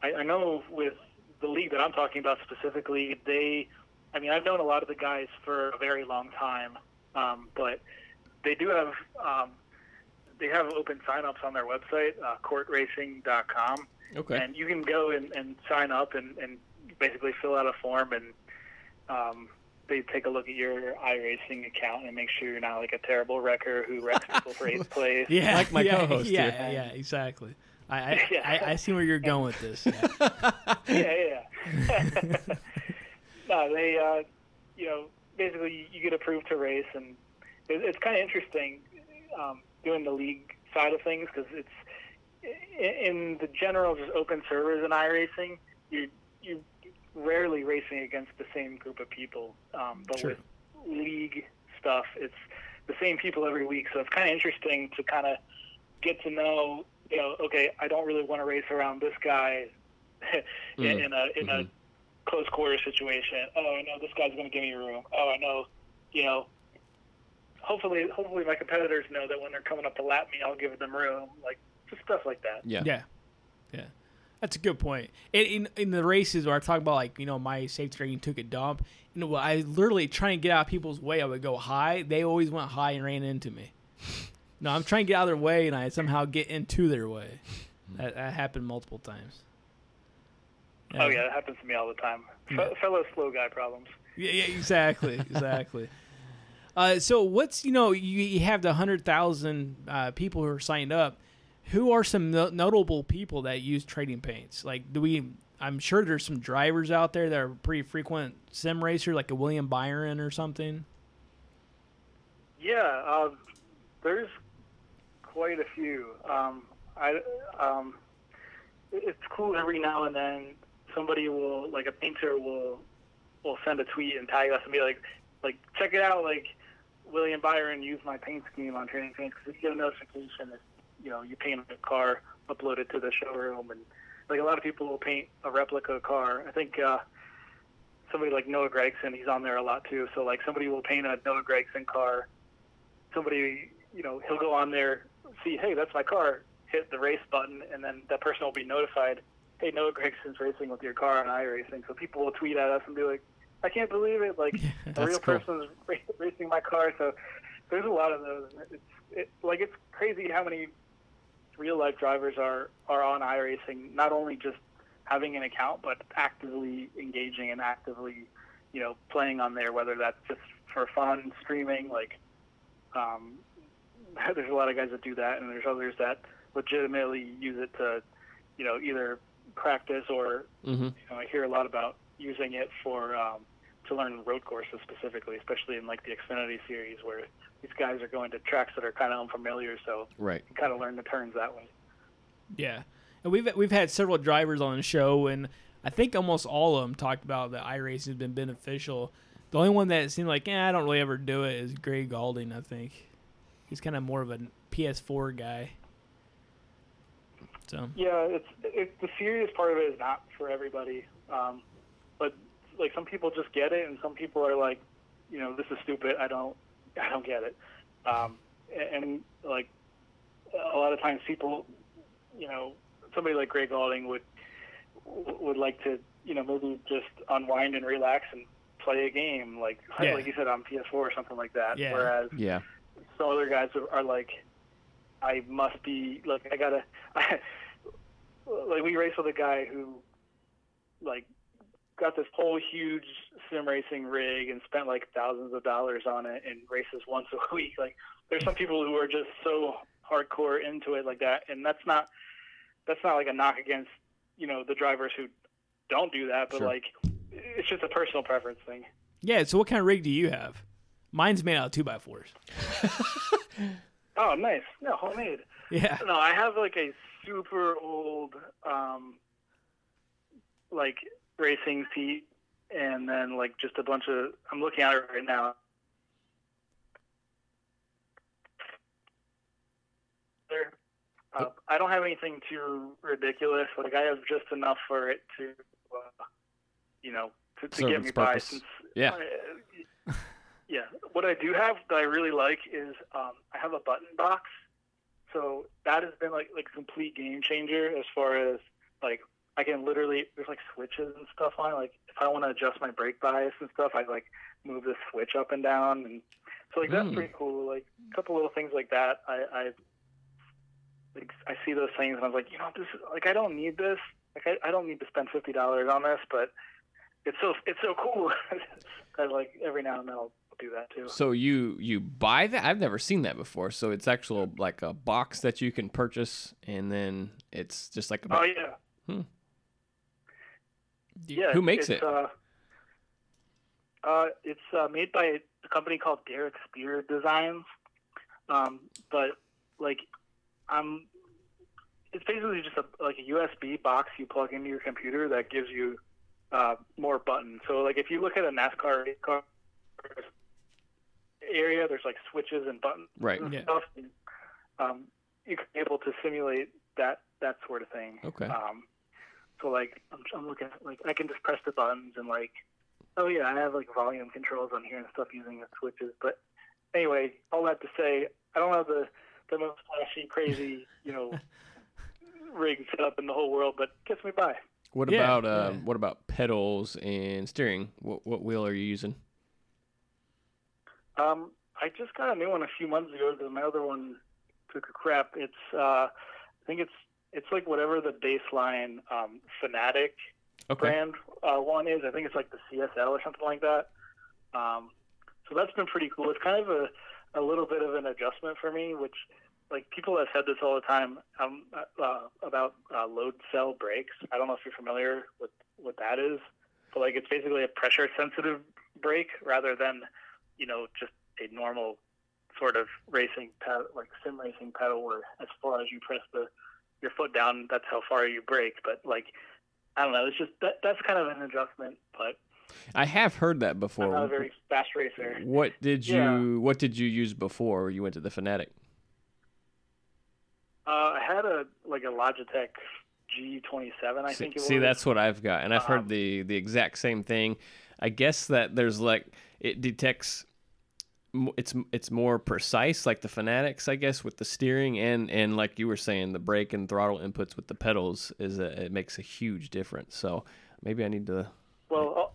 I, I know with the league that I'm talking about specifically, they, I mean, I've known a lot of the guys for a very long time, um, but they do have um, they have open signups on their website, uh, courtracing.com. Okay. And you can go and, and sign up and, and basically fill out a form and um, they take a look at your iRacing account and make sure you're not like a terrible wrecker who wrecks people for eighth place. Yeah, Like my yeah, co-host Yeah, here. yeah, exactly. I I, Yeah. I I see where you're going with this. Yeah. yeah, yeah. no, they, uh, you know, basically you get approved to race, and it, it's kind of interesting um, doing the league side of things because it's in the general just open servers in iRacing, you you rarely racing against the same group of people. Um, but Sure. with league stuff, it's the same people every week, so it's kind of interesting to kind of get to know. You know, okay, I don't really want to race around this guy in, Mm. in a in a close quarter situation. Oh, I know this guy's going to give me room. Oh, I know, you know. Hopefully, hopefully my competitors know that when they're coming up to lap me, I'll give them room. Like just stuff like that. Yeah. Yeah, yeah, that's a good point. In, in in the races where I talk about like you know my safety rating took a dump, you know I literally trying to get out of people's way. I would go high. They always went high and ran into me. No, I'm trying to get out of their way, and I somehow get into their way. That, that happened multiple times. Oh yeah, that happens to me all the time. Fe- fellow slow guy problems. Yeah, yeah, exactly, exactly. Uh, so what's you know you, you have the hundred thousand uh, people who are signed up. Who are some no- notable people that use trading paints? Like, do we? I'm sure there's some drivers out there that are pretty frequent sim racer, like a William Byron or something. Yeah, uh, there's quite a few. Um, I um, it's cool every now and then somebody will like a painter will will send a tweet and tag us and be like like check it out like William Byron used my paint scheme on Trading Paints because you get a notification that you know you paint a car uploaded to the showroom and like a lot of people will paint a replica car. I think uh, somebody like Noah Gragson he's on there a lot too. So like somebody will paint a Noah Gragson car somebody, you know, he'll go on there, see, hey, that's my car, hit the race button, and then that person will be notified, hey, Noah Gragson's racing with your car on iRacing. So people will tweet at us and be like, I can't believe it, like a real cool. person's ra- racing my car. So there's a lot of those. It's it, like it's crazy how many real life drivers are are on iRacing, not only just having an account, but actively engaging and actively, you know, playing on there, whether that's just for fun, streaming, like um, there's a lot of guys that do that, and there's others that legitimately use it to, you know, either practice or Mm-hmm. you know, I hear a lot about using it for um, to learn road courses specifically, especially in like the Xfinity series where these guys are going to tracks that are kind of unfamiliar, so Right. you kind of learn the turns that way. Yeah, and we've we've had several drivers on the show, and I think almost all of them talked about that iRacing has been beneficial. The only one that seemed like, eh, I don't really ever do it is Gray Gaulding. I think he's kind of more of a PS4 guy. So Yeah, it's it, the serious part of it is not for everybody, um, but like some people just get it, and some people are like, you know, this is stupid. I don't, I don't get it. Um, and, and like a lot of times, people, you know, somebody like Gray Gaulding would would like to, you know, maybe just unwind and relax and play a game, like Yeah. like you said on PS4 or something like that. Yeah. Whereas Yeah. some other guys are, are like, I must be like I gotta, like we race with a guy who, like, got this whole huge sim racing rig and spent like thousands of dollars on it and races once a week. Like, there's some people who are just so hardcore into it like that, and that's not that's not like a knock against you know the drivers who don't do that, but Sure. like it's just a personal preference thing. yeah, so what kind of rig do you have? Mine's made out of two by fours. Oh, nice. No, homemade. Yeah, No, I have like a super old, um, like racing seat and then like just a bunch of. I'm looking at it right now. There. Uh, I don't have anything too ridiculous. Like I have just enough for it to, uh, you know, to, to Serve get its me by. Since Yeah. I- yeah. What I do have that I really like is um, I have a button box. So that has been like like a complete game changer as far as like I can literally there's like switches and stuff on. it. Like if I want to adjust my brake bias and stuff, I like move the switch up and down, and so like that's Mm. pretty cool. Like a couple little things like that. I I like I see those things and I was like, you know, this is, like I don't need this. Like I, I don't need to spend fifty dollars on this, but it's so it's so cool. I like every now and then I'll do that too. So you you buy that? I've never seen that before. So it's actual like a box that you can purchase, and then it's just like a. Oh yeah. Hmm. Yeah. Who makes it's, it? Uh, uh, it's uh, made by a company called Derek Speare Designs. Um, but like, I'm. It's basically just a like a USB box you plug into your computer that gives you uh, more buttons. So like, if you look at a NASCAR race car area, there's like switches and buttons Right. and Yeah. stuff. And, um, you can be able to simulate that that sort of thing. Okay. Um, so like I'm, I'm looking at like I can just press the buttons and like oh yeah I have like volume controls on here and stuff using the switches. But anyway, all that to say I don't have the the most flashy crazy you know rig set up in the whole world, but gets me by. What Yeah, about uh, yeah. what about pedals and steering? What what wheel are you using? Um, I just got a new one a few months ago because my other one took a crap. It's uh, I think it's it's like whatever the baseline um, Fanatec Okay. brand uh, one is. I think it's like the CSL or something like that. Um, so that's been pretty cool. It's kind of a, a little bit of an adjustment for me, which like people have said this all the time um, uh, about uh, load cell brakes. I don't know if you're familiar with what that is, but like it's basically a pressure sensitive brake rather than you know just a normal sort of racing pedal, like sim racing pedal, where as far as you press the your foot down, that's how far you brake. But like I don't know. It's just that that's kind of an adjustment, but I have heard that I'm before. not a very fast racer. What did you Yeah. What did you use before you went to the Fanatec? Uh, I had a like a Logitech G27, I see, think it see, was. that's what I've got, and I've heard Um, the the exact same thing. I guess that there's like it detects. It's it's more precise, like the Fanatecs, I guess, with the steering and and like you were saying, the brake and throttle inputs with the pedals is a, it makes a huge difference. So maybe I need to. well. I'll,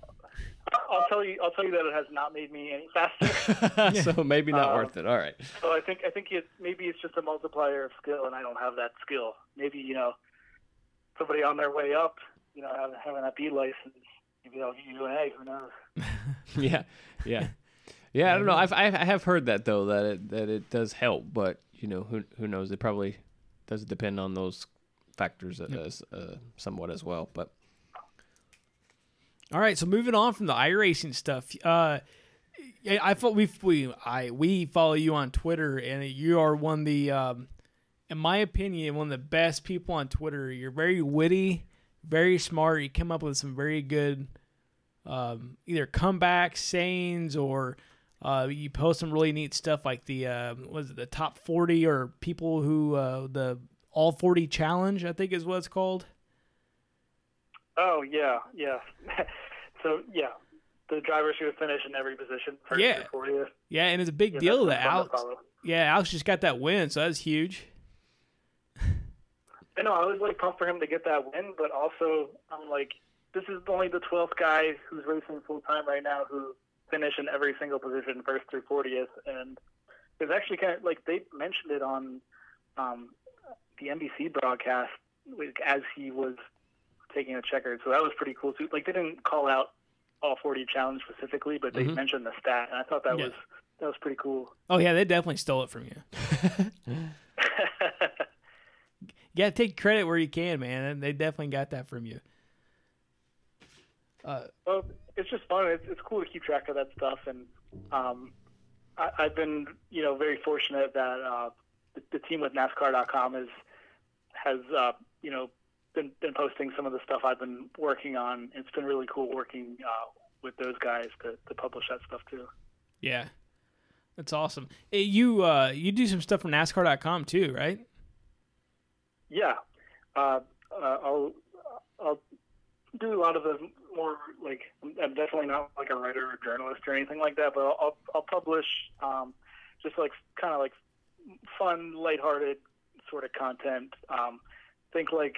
I'll tell you. I'll tell you that it has not made me any faster. so maybe not Um, worth it. All right. so I think I think it maybe it's just a multiplier of skill, and I don't have that skill. Maybe you know somebody on their way up, you know, having, having that B license, maybe they'll give you an A. Who knows? yeah, yeah, yeah. I don't know. I've I I have heard that though that it that it does help, but you know who who knows? It probably does depend on those factors as uh, somewhat as well. But All right, so moving on from the iRacing stuff, uh, yeah, I thought we we I we follow you on Twitter, and you are one of the, um, in my opinion, one of the best people on Twitter. You're very witty, very smart. You come up with some very good, um, either comebacks, sayings, or uh, you post some really neat stuff like the uh, was it the top forty or people who uh, the all forty challenge, I think is what it's called. Oh yeah, yeah. so yeah, the drivers who finish in every position, first Yeah. Yeah, and it's a big Yeah, deal that Alex. Yeah, Alex just got that win, so that's huge. I know I was like pumped for him to get that win, but also I'm like, this is only the twelfth guy who's racing full time right now who finished in every single position, first through fortieth, and it's actually kind of like they mentioned it on um, the NBC broadcast like, as he was taking a checkered, so that was pretty cool too. Like they didn't call out all forty challenge specifically, but they Mhm. mentioned the stat, and I thought that Yeah. was that was pretty cool. Oh yeah, they definitely stole it from you. You gotta take credit where you can, man. And they definitely got that from you. Uh, Well, it's just fun. It's, it's cool to keep track of that stuff, and um, I, I've been, you know, very fortunate that uh, the, the team with NASCAR.com is has, uh, you know, been been posting some of the stuff I've been working on. It's been really cool working uh, with those guys to, to publish that stuff too. Yeah, that's awesome. Hey, you uh, you do some stuff from NASCAR.com too, right? Yeah, uh, uh, I'll I'll do a lot of the more like I'm definitely not like a writer or journalist or anything like that, but I'll I'll, I'll publish um, just like kind of like fun, lighthearted sort of content. Um, think like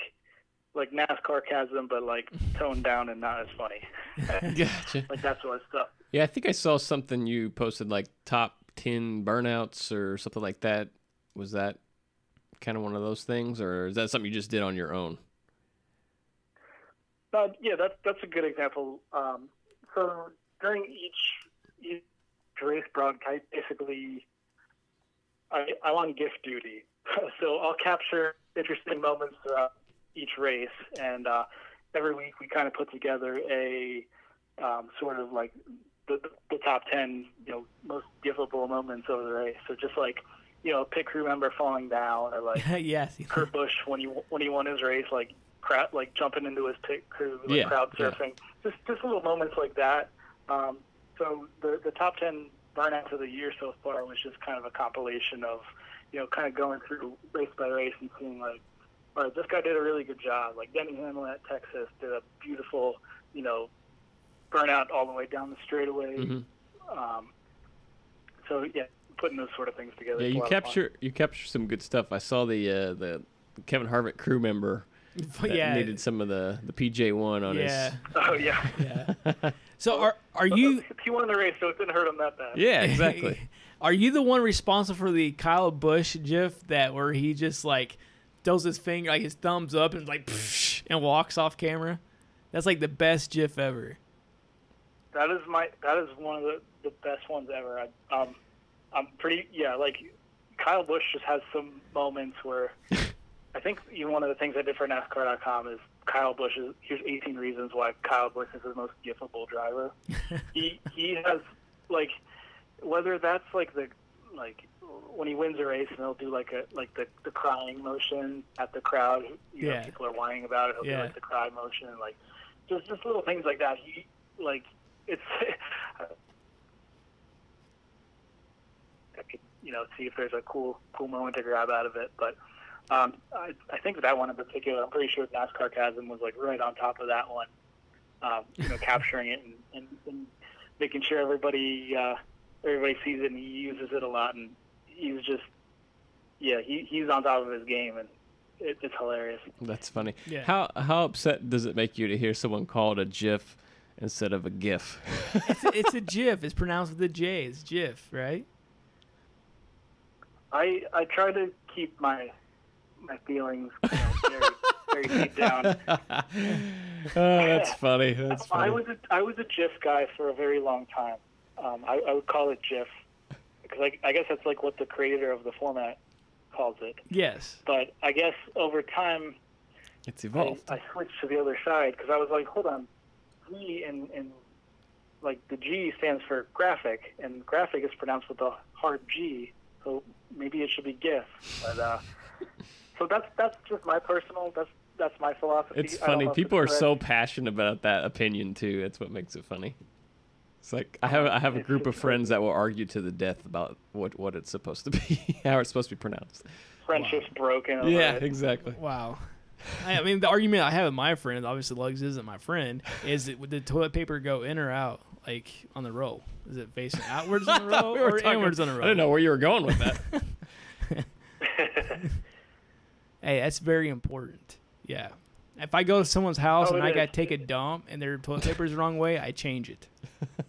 like NASCAR Casm, but like toned down and not as funny. gotcha. like that sort of stuff. Yeah, I think I saw something you posted like top ten burnouts or something like that. Was that kind of one of those things, or is that something you just did on your own? Uh, yeah, that's that's a good example. Um, so during each each race broadcast, basically, I I'm on gift duty, so I'll capture interesting moments throughout each race, and uh, every week we kind of put together a um, sort of like the, the top ten, you know, most giftable moments of the race. So just like you know, a pit crew member falling down, or like yes. Kurt Busch when he when he won his race, like crowd like jumping into his pit crew, like Yeah, crowd yeah. surfing, just just little moments like that. Um, so the the top ten burnouts of the year so far was just kind of a compilation of you know kind of going through race by race and seeing like, all right, this guy did a really good job. Like Denny Hamlin at Texas did a beautiful you know burnout all the way down the straightaway. Mhm. Um, so yeah, putting those sort of things together. Yeah, you lot of fun. capture you capture some good stuff. I saw the uh, the Kevin Harvick crew member that yeah. needed some of the the PJ one on yeah. Oh yeah. Yeah. So are are you he won the race, so it didn't hurt him that bad. Yeah, exactly. Are you the one responsible for the Kyle Busch gif that where he just like does his finger like his thumbs up and like psh, and walks off camera? That's like the best gif ever. That is my that is one of the, the best ones ever. I, um, I'm pretty yeah. Like Kyle Busch just has some moments where I think even one of the things I did for NASCAR.com is Kyle Busch is here's 18 reasons why Kyle Busch is the most giftable driver. he he has like whether that's like the like when he wins a race and he'll do like a like the, the crying motion at the crowd. You Yeah. know, people are whining about it. He'll Yeah. do like the cry motion, like just just little things like that. He like it's I could you know see if there's a cool cool moment to grab out of it, but um, I, I think that one in particular, I'm pretty sure NASCAR Casm was like right on top of that one, um, you know, capturing it and, and, and making sure everybody uh, everybody sees it and he uses it a lot, and he's just yeah he he's on top of his game and it, it's hilarious. That's funny. Yeah. How how upset does it make you to hear someone call it a GIF instead of a GIF? It's a, it's a GIF. It's pronounced with a J. It's GIF, right? I I try to keep my my feelings you know, very very deep down. oh, that's funny. That's funny. I was a, I was a GIF guy for a very long time. Um, I, I would call it GIF because I, I guess that's like what the creator of the format calls it. Yes. But I guess over time it's I, evolved. I switched to the other side because I was like, hold on, G and and like the G stands for graphic, and graphic is pronounced with a hard G, so maybe it should be GIF. But uh, so that's that's just my personal that's that's my philosophy. It's funny. know if People are it's so passionate about that opinion too. That's what makes it funny. It's like I have I have a group of friends that will argue to the death about what what it's supposed to be, how it's supposed to be pronounced. friendship's broken. Over Yeah, it. exactly. Wow. I, I mean, the argument I have with my friend, obviously Lugs isn't my friend, is it, would the toilet paper go in or out, like on the row? Is it facing outwards on the row We or talking- inwards on the row? I didn't know where you were going with that. Hey, that's very important. Yeah. If I go to someone's house Oh, and I got to take a dump and their toilet paper is the wrong way, I change it.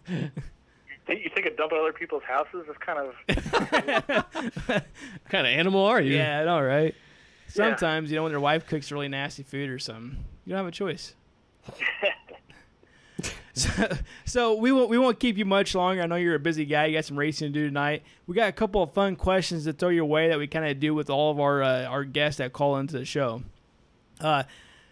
You think a dump at other people's houses is kind of what kind of animal are you? Yeah, I know, right? Sometimes, you know, when their wife cooks really nasty food or something, you don't have a choice. so, so we won't we won't keep you much longer. I know you're a busy guy. You got some racing to do tonight. We got a couple of fun questions to throw your way that we kind of do with all of our uh, our guests that call into the show. Uh,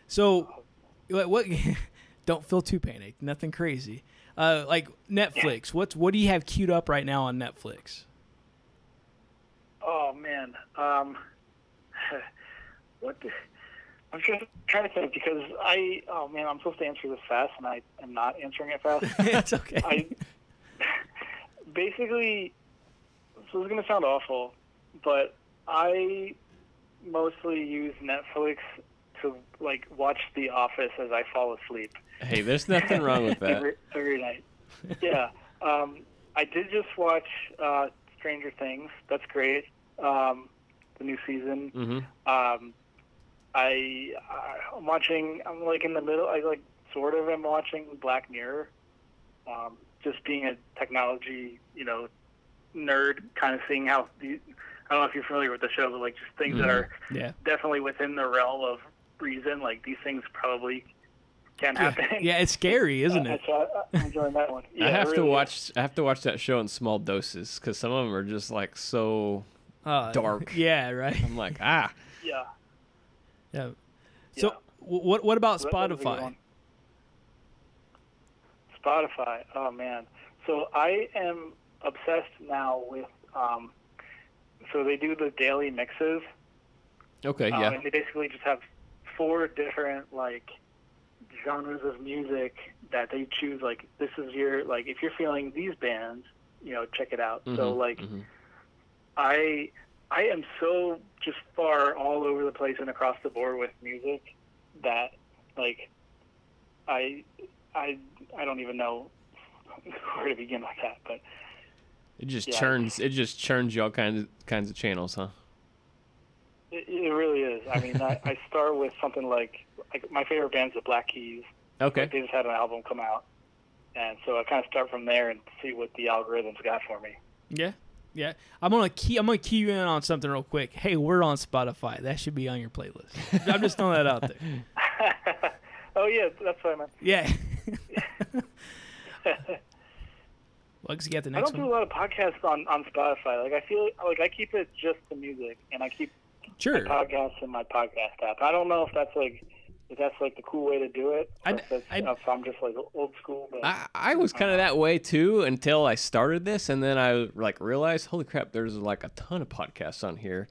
so what? what don't feel too panicked. Nothing crazy. Uh, like Netflix. What's what do you have queued up right now on Netflix? Oh man, um, what? The, I'm just trying to think because I oh man I'm supposed to answer this fast and I am not answering it fast. it's okay. I basically so this is gonna sound awful, but I mostly use Netflix to like watch The Office as I fall asleep Hey, there's nothing wrong with that. every, every night. Yeah, um, I did just watch uh, Stranger Things. That's great. Um, the new season. hmm Um, I I'm watching. I'm like in the middle. I like sort of am watching Black Mirror. Um, just being a technology, you know, nerd, kind of seeing how the. I don't know if you're familiar with the show, but like just things that Mhm. are yeah. definitely within the realm of reason. Like these things probably can happen. Yeah, it's scary, isn't Uh, it? so I, I'm enjoying that one. Yeah, I it have to really is. watch. I have to watch that show in small doses because some of them are just like so. Uh, dark. Yeah, right. I'm like, ah, Yeah. Yeah. So, Yeah. what what about So that- that was a good Spotify? Spotify. Oh man. So I am obsessed now with. Um, so they do the daily mixes. okay, um, yeah, And they basically just have four different like genres of music that they choose. Like this is your like if you're feeling these bands, you know, check it out. So Mhm, like mhm. I I am so just far all over the place and across the board with music that like I I I don't even know where to begin with that, but it just yeah. churns. It just churns you all kinds of kinds of channels, huh? it, it really is. I mean, I, I start with something like like my favorite band's the Black Keys. Okay, Like, they just had an album come out, and so I kind of start from there and see what the algorithms got for me. Yeah. Yeah. I'm gonna key I'm gonna key you in on something real quick. Hey, we're on Spotify. That should be on your playlist. I'm just throwing that out there. oh yeah, that's what I meant. Yeah. Lugs, you got the next. I don't do a lot of podcasts on on Spotify. Like I feel like I keep it just the music, and I keep Sure. podcasts in my podcast app. I don't know if that's like if that's like the cool way to do it. I'd- if, that's, I'd- if I'm just like old school. But I, I was kind of that way too until I started this, and then I like realized, holy crap, there's like a ton of podcasts on here,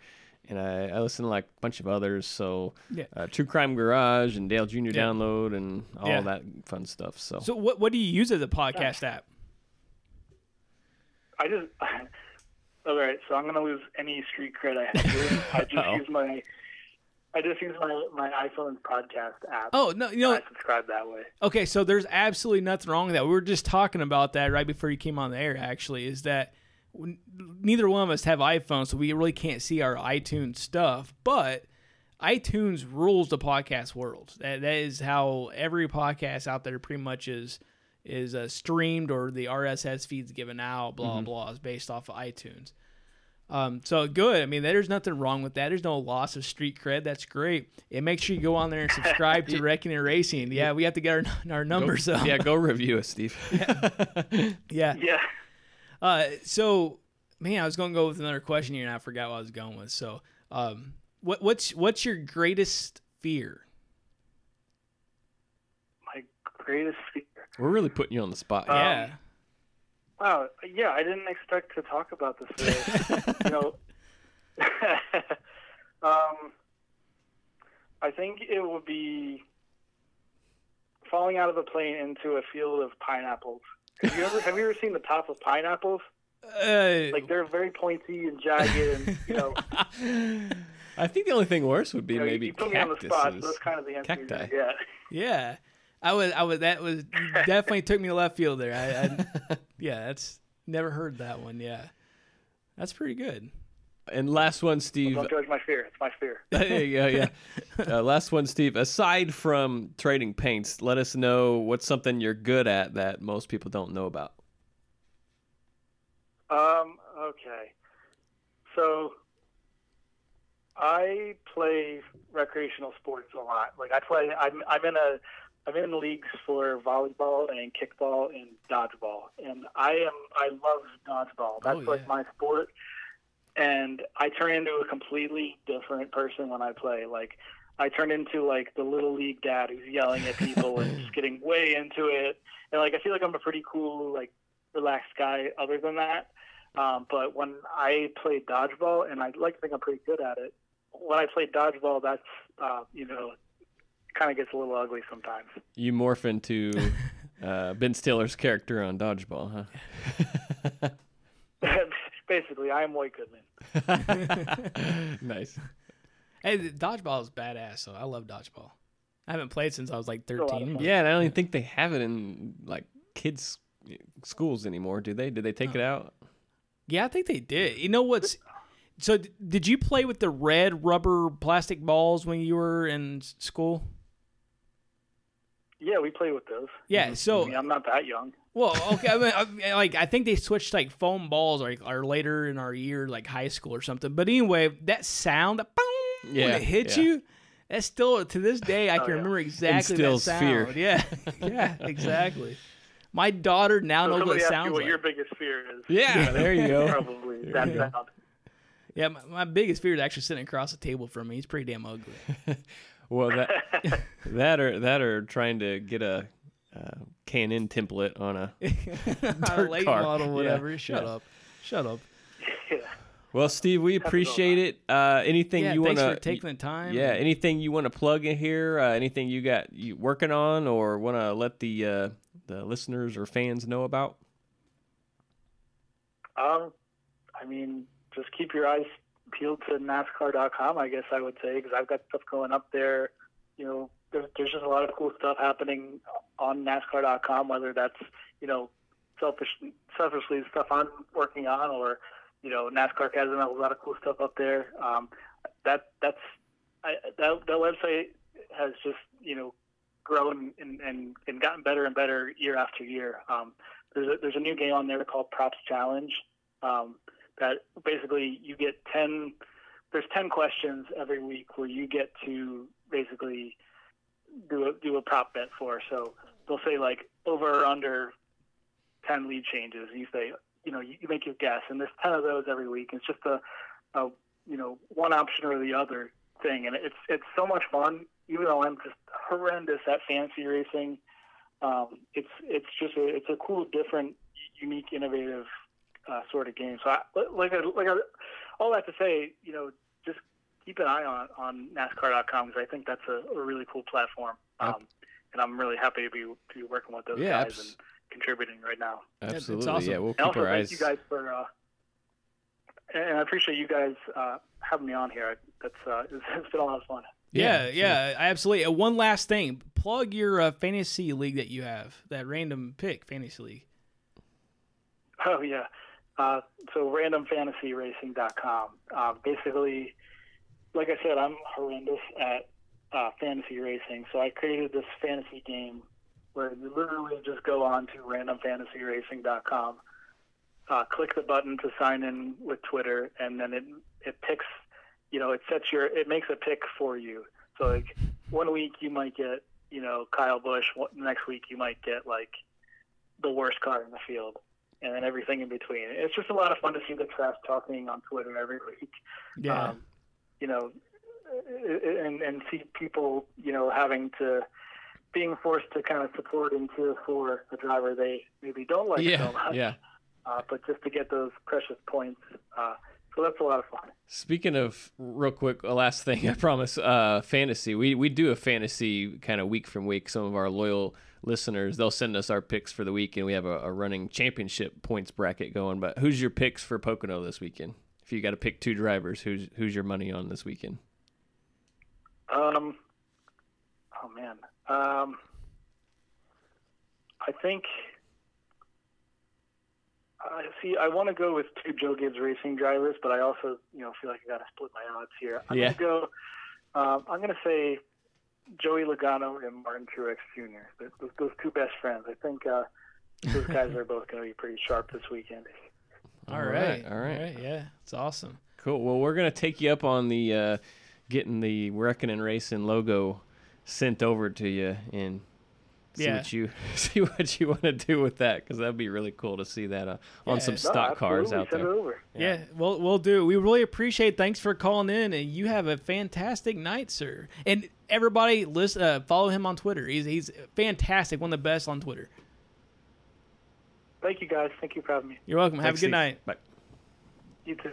and I, I listen to like a bunch of others. So, Yeah. uh, True Crime Garage and Dale Jr. Yeah. Download and all Yeah. that fun stuff. So, So what what do you use as a podcast app? I just all right. So I'm gonna lose any street cred I have. Here. I just Uh-oh. use my I just use my my iPhone's podcast app. Oh no, you know I subscribe that way. Okay, so there's absolutely nothing wrong with that. We were just talking about that right before you came on the air. Actually, is that neither one of us have iPhones, so we really can't see our iTunes stuff. But iTunes rules the podcast world. That, that is how every podcast out there pretty much is is uh, streamed or the RSS feeds given out. Blah blah is based off of iTunes. Um, so good. I mean, there's nothing wrong with that. There's no loss of street cred. That's great. And make sure you go on there and subscribe to Wrecking and Racing. Yeah, we have to get our, our numbers up. yeah, go review us, Steve. Yeah. Yeah. Uh, so, man, I was going to go with another question here, and I forgot what I was going with. So, um, what what's what's your greatest fear? My greatest fear. We're really putting you on the spot. Um, yeah. Wow. Yeah, I didn't expect to talk about this today. you know, um, I think it would be falling out of a plane into a field of pineapples. Have you ever have you ever seen the top of pineapples? Uh, Like they're very pointy and jagged, and you know, I think the only thing worse would be you, know, maybe you put me on the spot. So cactuses. that's kind of the answer. Cacti. Yeah. yeah. I was I was that was definitely took me to left field there. I, I yeah, that's never heard that one. Yeah, that's pretty good. And last one, Steve. Don't judge my fear. It's my fear. there you go. Yeah. Uh, last one, Steve. Aside from trading paints, let us know what's something you're good at that most people don't know about. Um, okay. So I play recreational sports a lot. Like I play I'm I'm in a I'm in leagues for volleyball and kickball and dodgeball. And I am I love dodgeball. That's Oh, yeah. like my sport. And I turn into a completely different person when I play. Like I turn into like the little league dad who's yelling at people and just getting way into it. And like I feel like I'm a pretty cool, like relaxed guy other than that. Um, but when I play dodgeball, and I like to think I'm pretty good at it, when I play dodgeball, that's uh, you know kind of gets a little ugly sometimes. You morph into uh, Ben Stiller's character on Dodgeball, huh? Basically, I am White Goodman. nice. Hey, dodgeball is badass. So I love dodgeball. I haven't played since I was like a lot of 13. Yeah, and I don't even think they have it in like kids schools anymore. Do they? Did they take it out? Yeah, I think they did. You know what's so? Did you play with the red rubber plastic balls when you were in school? Yeah, we play with those. Yeah. Mm-hmm. I So, mean, I'm not that young. well, okay. I mean, I, like I think they switched like foam balls, or, or later in our year, like high school or something. But anyway, that sound, that boom, Yeah, when it hits yeah. you, that's still to this day I oh, can yeah. remember exactly that Instills sound. fear. Yeah, yeah, exactly. My daughter now So knows what somebody it asks you what like. your biggest fear is. Yeah, there you go. Probably that you go. sound. Yeah, my, my biggest fear is actually sitting across the table from me. He's pretty damn ugly. Well, that that or that or trying to get a uh, Canon template on a. a late car. model, Yeah, whatever. Shut yeah. up. Shut up. Yeah. Well, Steve, we appreciate it. Uh, anything Yeah, you want to for taking the time. Yeah, anything you want to plug in here? Uh, anything you got you working on, or want to let the uh, the listeners or fans know about? Um, I mean, just keep your eyes peeled to NASCAR.com. I guess I would say because I've got stuff going up there. You know, there's, there's just a lot of cool stuff happening on NASCAR.com. Whether that's you know, selfishly selfishly stuff I'm working on, or you know, NASCAR has a lot of cool stuff up there. Um, that that's I, that that website has just you know grown and, and, and gotten better and better year after year. Um, there's a, there's a new game on there called Props Challenge. Um, that basically you get ten. There's ten questions every week where you get to basically do a do a prop bet for. So they'll say like over or under ten lead changes. You say you know you, make your guess, and there's ten of those every week. It's just a, a you know one option or the other thing, and it's it's so much fun. Even though I'm just horrendous at fancy racing, um, it's it's just a it's a cool, different, unique, innovative uh, sort of game. So, I, like I, like I, all that to say, you know, just keep an eye on on NASCAR.com because I think that's a, a really cool platform, um, and I'm really happy to be to be working with those Yeah, guys abs- and contributing right now. it's Absolutely, awesome. yeah. We'll And keep also, our thank eyes. you guys for. Uh, and I appreciate you guys uh, having me on here. That's uh, it's, it's been a lot of fun. Yeah, Yeah, yeah, absolutely. Uh, one last thing. Plug your uh, fantasy league that you have, that random pick fantasy league. Oh yeah. Uh, so randomfantasyracing.com. Uh, basically, like I said, I'm horrendous at uh, fantasy racing. So I created this fantasy game where you literally just go on to randomfantasyracing.com, uh, click the button to sign in with Twitter, and then it it picks. You know, it sets your it makes a pick for you. So like one week you might get you know Kyle Busch. Next week you might get like the worst car in the field and then everything in between. It's just a lot of fun to see the trash talking on Twitter every week. Yeah. Um, you know, and and see people, you know, having to being forced to kind of support and cheer for a driver they maybe don't like yeah, so much. yeah. Uh, but just to get those precious points. Uh, so that's a lot of fun. Speaking of real quick, a last thing I promise. Uh, fantasy. We we do a fantasy kind of week from week. Some of our loyal listeners they'll send us our picks for the week, and we have a, a running championship points bracket going. But who's your picks for Pocono this weekend? If you got to pick two drivers, who's who's your money on this weekend? Um, oh man, um, I think. I see. I want to go with two Joe Gibbs Racing drivers, but I also, you know, feel like I got to split my odds here. I'm Yeah. gonna go. Um, I'm gonna say Joey Logano and Martin Truex Jr. Those, those, those two best friends. I think uh, those guys are both going to be pretty sharp this weekend. all all right, right, all right. Yeah, it's awesome. Cool. Well, we're gonna take you up on the uh, getting the Wrecking and Racing logo sent over to you and see Yeah. what you see what you want to do with that because that'd be really cool to see that uh, on Yeah. some No, stock cars out Send there. it over. Yeah, we'll we'll do. We really appreciate. Thanks for calling in, and you have a fantastic night, sir. And everybody, listen, uh, follow him on Twitter. He's he's fantastic, one of the best on Twitter. Thank you guys. Thank you for having me. You're welcome. Have a good Steve. night. Bye. You too.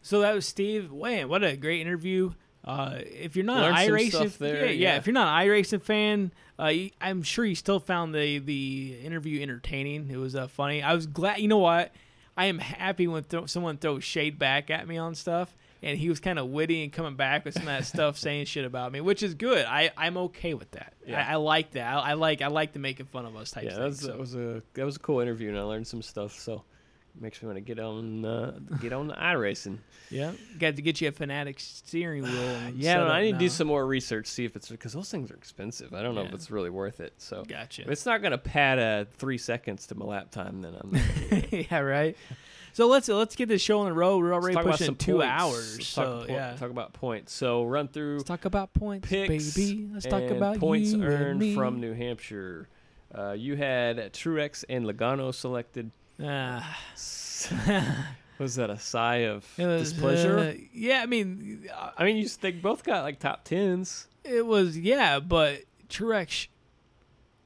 So that was Steve. Man, what a great interview. Uh, if you're not Learned an iRacing, stuff there, yeah, yeah, yeah. if you're not an iRacing fan, uh, I'm sure you still found the the interview entertaining. It was uh, funny. I was glad. You know what? I am happy when throw, someone throws shade back at me on stuff, and he was kind of witty and coming back with some of that stuff, saying shit about me, which is good. I I'm okay with that. Yeah. I, I like that. I, I like I like the making fun of us type. Yeah, thing, so. that was a that was a cool interview, and I learned some stuff. So makes me want to get on uh, get on the iRacing. yeah. Got to get you a Fanatec steering wheel. Yeah, I need to do some more research, see if it's because those things are expensive. I don't know if it's really worth it. So Gotcha. if it's not gonna pad uh, three seconds to my lap time, then I'm. Yeah, right. So let's let's get this show on the road. We're already pushing two points. hours. Let's so talk, yeah, talk about points. So run through let's talk about points, picks baby. Let's talk about points earned from New Hampshire. Uh, you had Truex and Logano selected. Ah, Was that a sigh of was, displeasure? uh, yeah, I mean, I mean, you they both got like top tens. it was yeah, but Truex,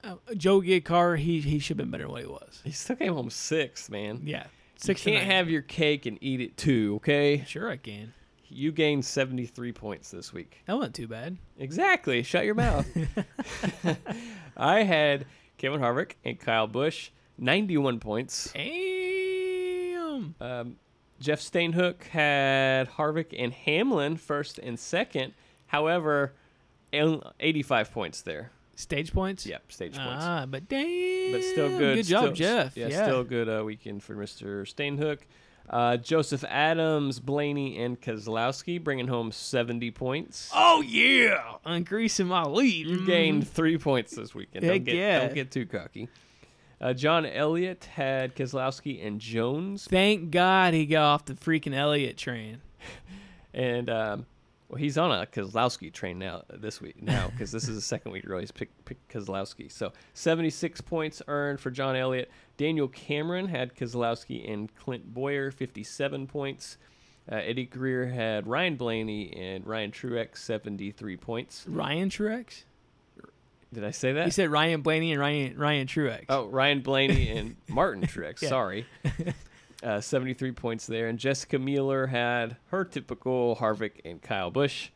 uh, Joe Gibbs car, he he should have been better than what he was. He still came home sixth, man. Yeah, You six. to can't have your cake and eat it too, okay? Sure, I can. You gained 73 points this week. That wasn't too bad. Exactly. Shut your mouth. I had Kevin Harvick and Kyle Busch, 91 points. Damn. Um, Jeff Stainhook had Harvick and Hamlin first and second. However, 85 points there. Stage points. Yep, stage points. Ah, but damn. but still good. Good job, still- Jeff. Yeah, Yeah. still good uh, weekend for Mr. Stainhook. Uh, Joseph Adams, Blaney, and Keselowski bringing home 70 points. Oh yeah, increasing my lead. You gained three points this weekend. Heck Don't get, yeah. don't get too cocky. Uh, John Elliott had Keselowski and Jones, Thank God he got off the freaking Elliott train. and um, well, he's on a Keselowski train now this week now because this is the second week in a row he's picked, picked Keselowski. So 76 points earned for John Elliott. Daniel Cameron had Keselowski and Clint Bowyer, 57 points. Uh, Eddie Greer had Ryan Blaney and Ryan Truex, 73 points. Ryan Truex. Did I say that? He said Ryan Blaney and Ryan Ryan Truex. Oh, Ryan Blaney and Martin Truex. Yeah. Sorry. Uh, 73 points there. And Jessica Mueller had her typical Harvick and Kyle Busch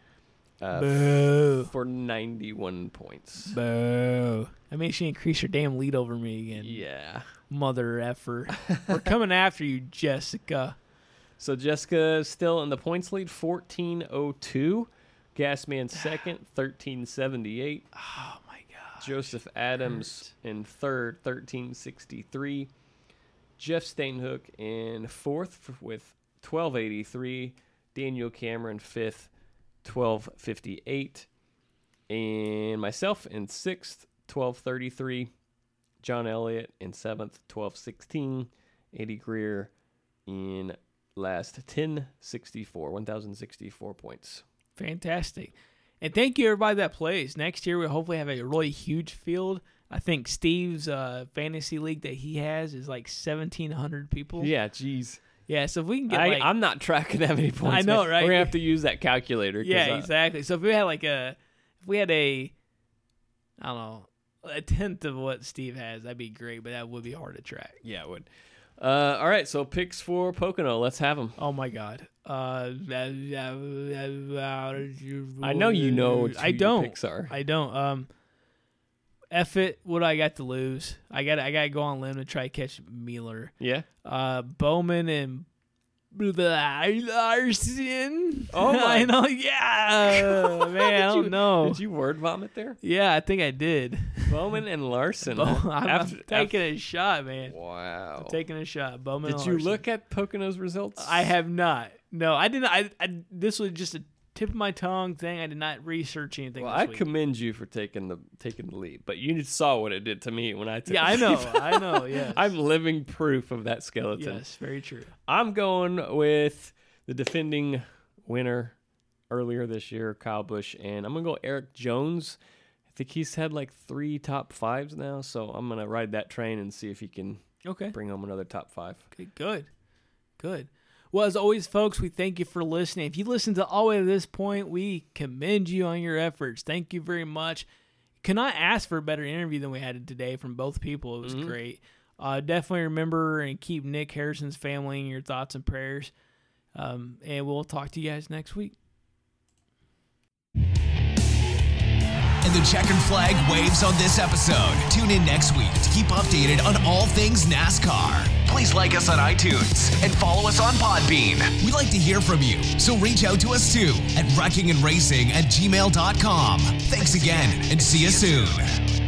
uh, Boo. for 91 points. Boo. I mean, she increased her damn lead over me again. Yeah. Mother effer. We're coming after you, Jessica. So Jessica is still in the points lead, 1402. Gasman second, 1378. Oh my god. Joseph Adams in third, 1363. Jeff Stainhook in fourth with 1283. Daniel Cameron fifth, 1258. And myself in sixth, 1233. John Elliott in seventh, 1216. Eddie Greer in last, 1064, 1064 points. Fantastic. And thank you everybody that plays. Next year we'll hopefully have a really huge field. I think Steve's uh, fantasy league that he has is like seventeen hundred people. Yeah, jeez. Yeah. So if we can get I, like I'm not tracking that many points. I know, man. right? We're gonna have to use that calculator. Yeah, uh, exactly. So if we had like a, if we had a, I don't know, a tenth of what Steve has, that'd be great. But that would be hard to track. Yeah, it would. Uh, all right, so picks for Pocono. Let's have them. Oh my god. Uh, I know you know I don't. picks are. I don't. Um, F it. What do I got to lose? I got. I got to go on limb to try to catch Mueller. Yeah. Uh, Bowman and Larson. Oh my- I know. Yeah, man. I don't you- know. Did you word vomit there? Yeah, I think I did. Bowman and Larson. Bo- I'm, I'm taking after- a shot, man. Wow. I'm taking a shot. Bowman. Did you look at Pocono's results? I have not. No, I didn't. I, I this was just a tip of my tongue thing. I did not research anything. Well, I week. commend you for taking the taking the lead, but you saw what it did to me when I took. Yeah, I know. I know. Yes. I'm living proof of that skeleton. Yes, very true. I'm going with the defending winner earlier this year, Kyle Busch, and I'm gonna go Erik Jones. I think he's had like three top fives now, so I'm gonna ride that train and see if he can Okay. bring home another top five. Okay. Good. Good. Well, as always, folks, we thank you for listening. If you listened to all the way to this point, we commend you on your efforts. Thank you very much. Cannot ask for a better interview than we had today from both people. It was great. Uh, definitely remember and keep Nick Harrison's family in your thoughts and prayers. Um, and we'll talk to you guys next week. And the checkered flag waves on this episode. Tune in next week to keep updated on all things NASCAR. Please like us on iTunes and follow us on Podbean. We like to hear from you, so reach out to us too at wreckingandracing at gmail.com. Thanks again and see you soon.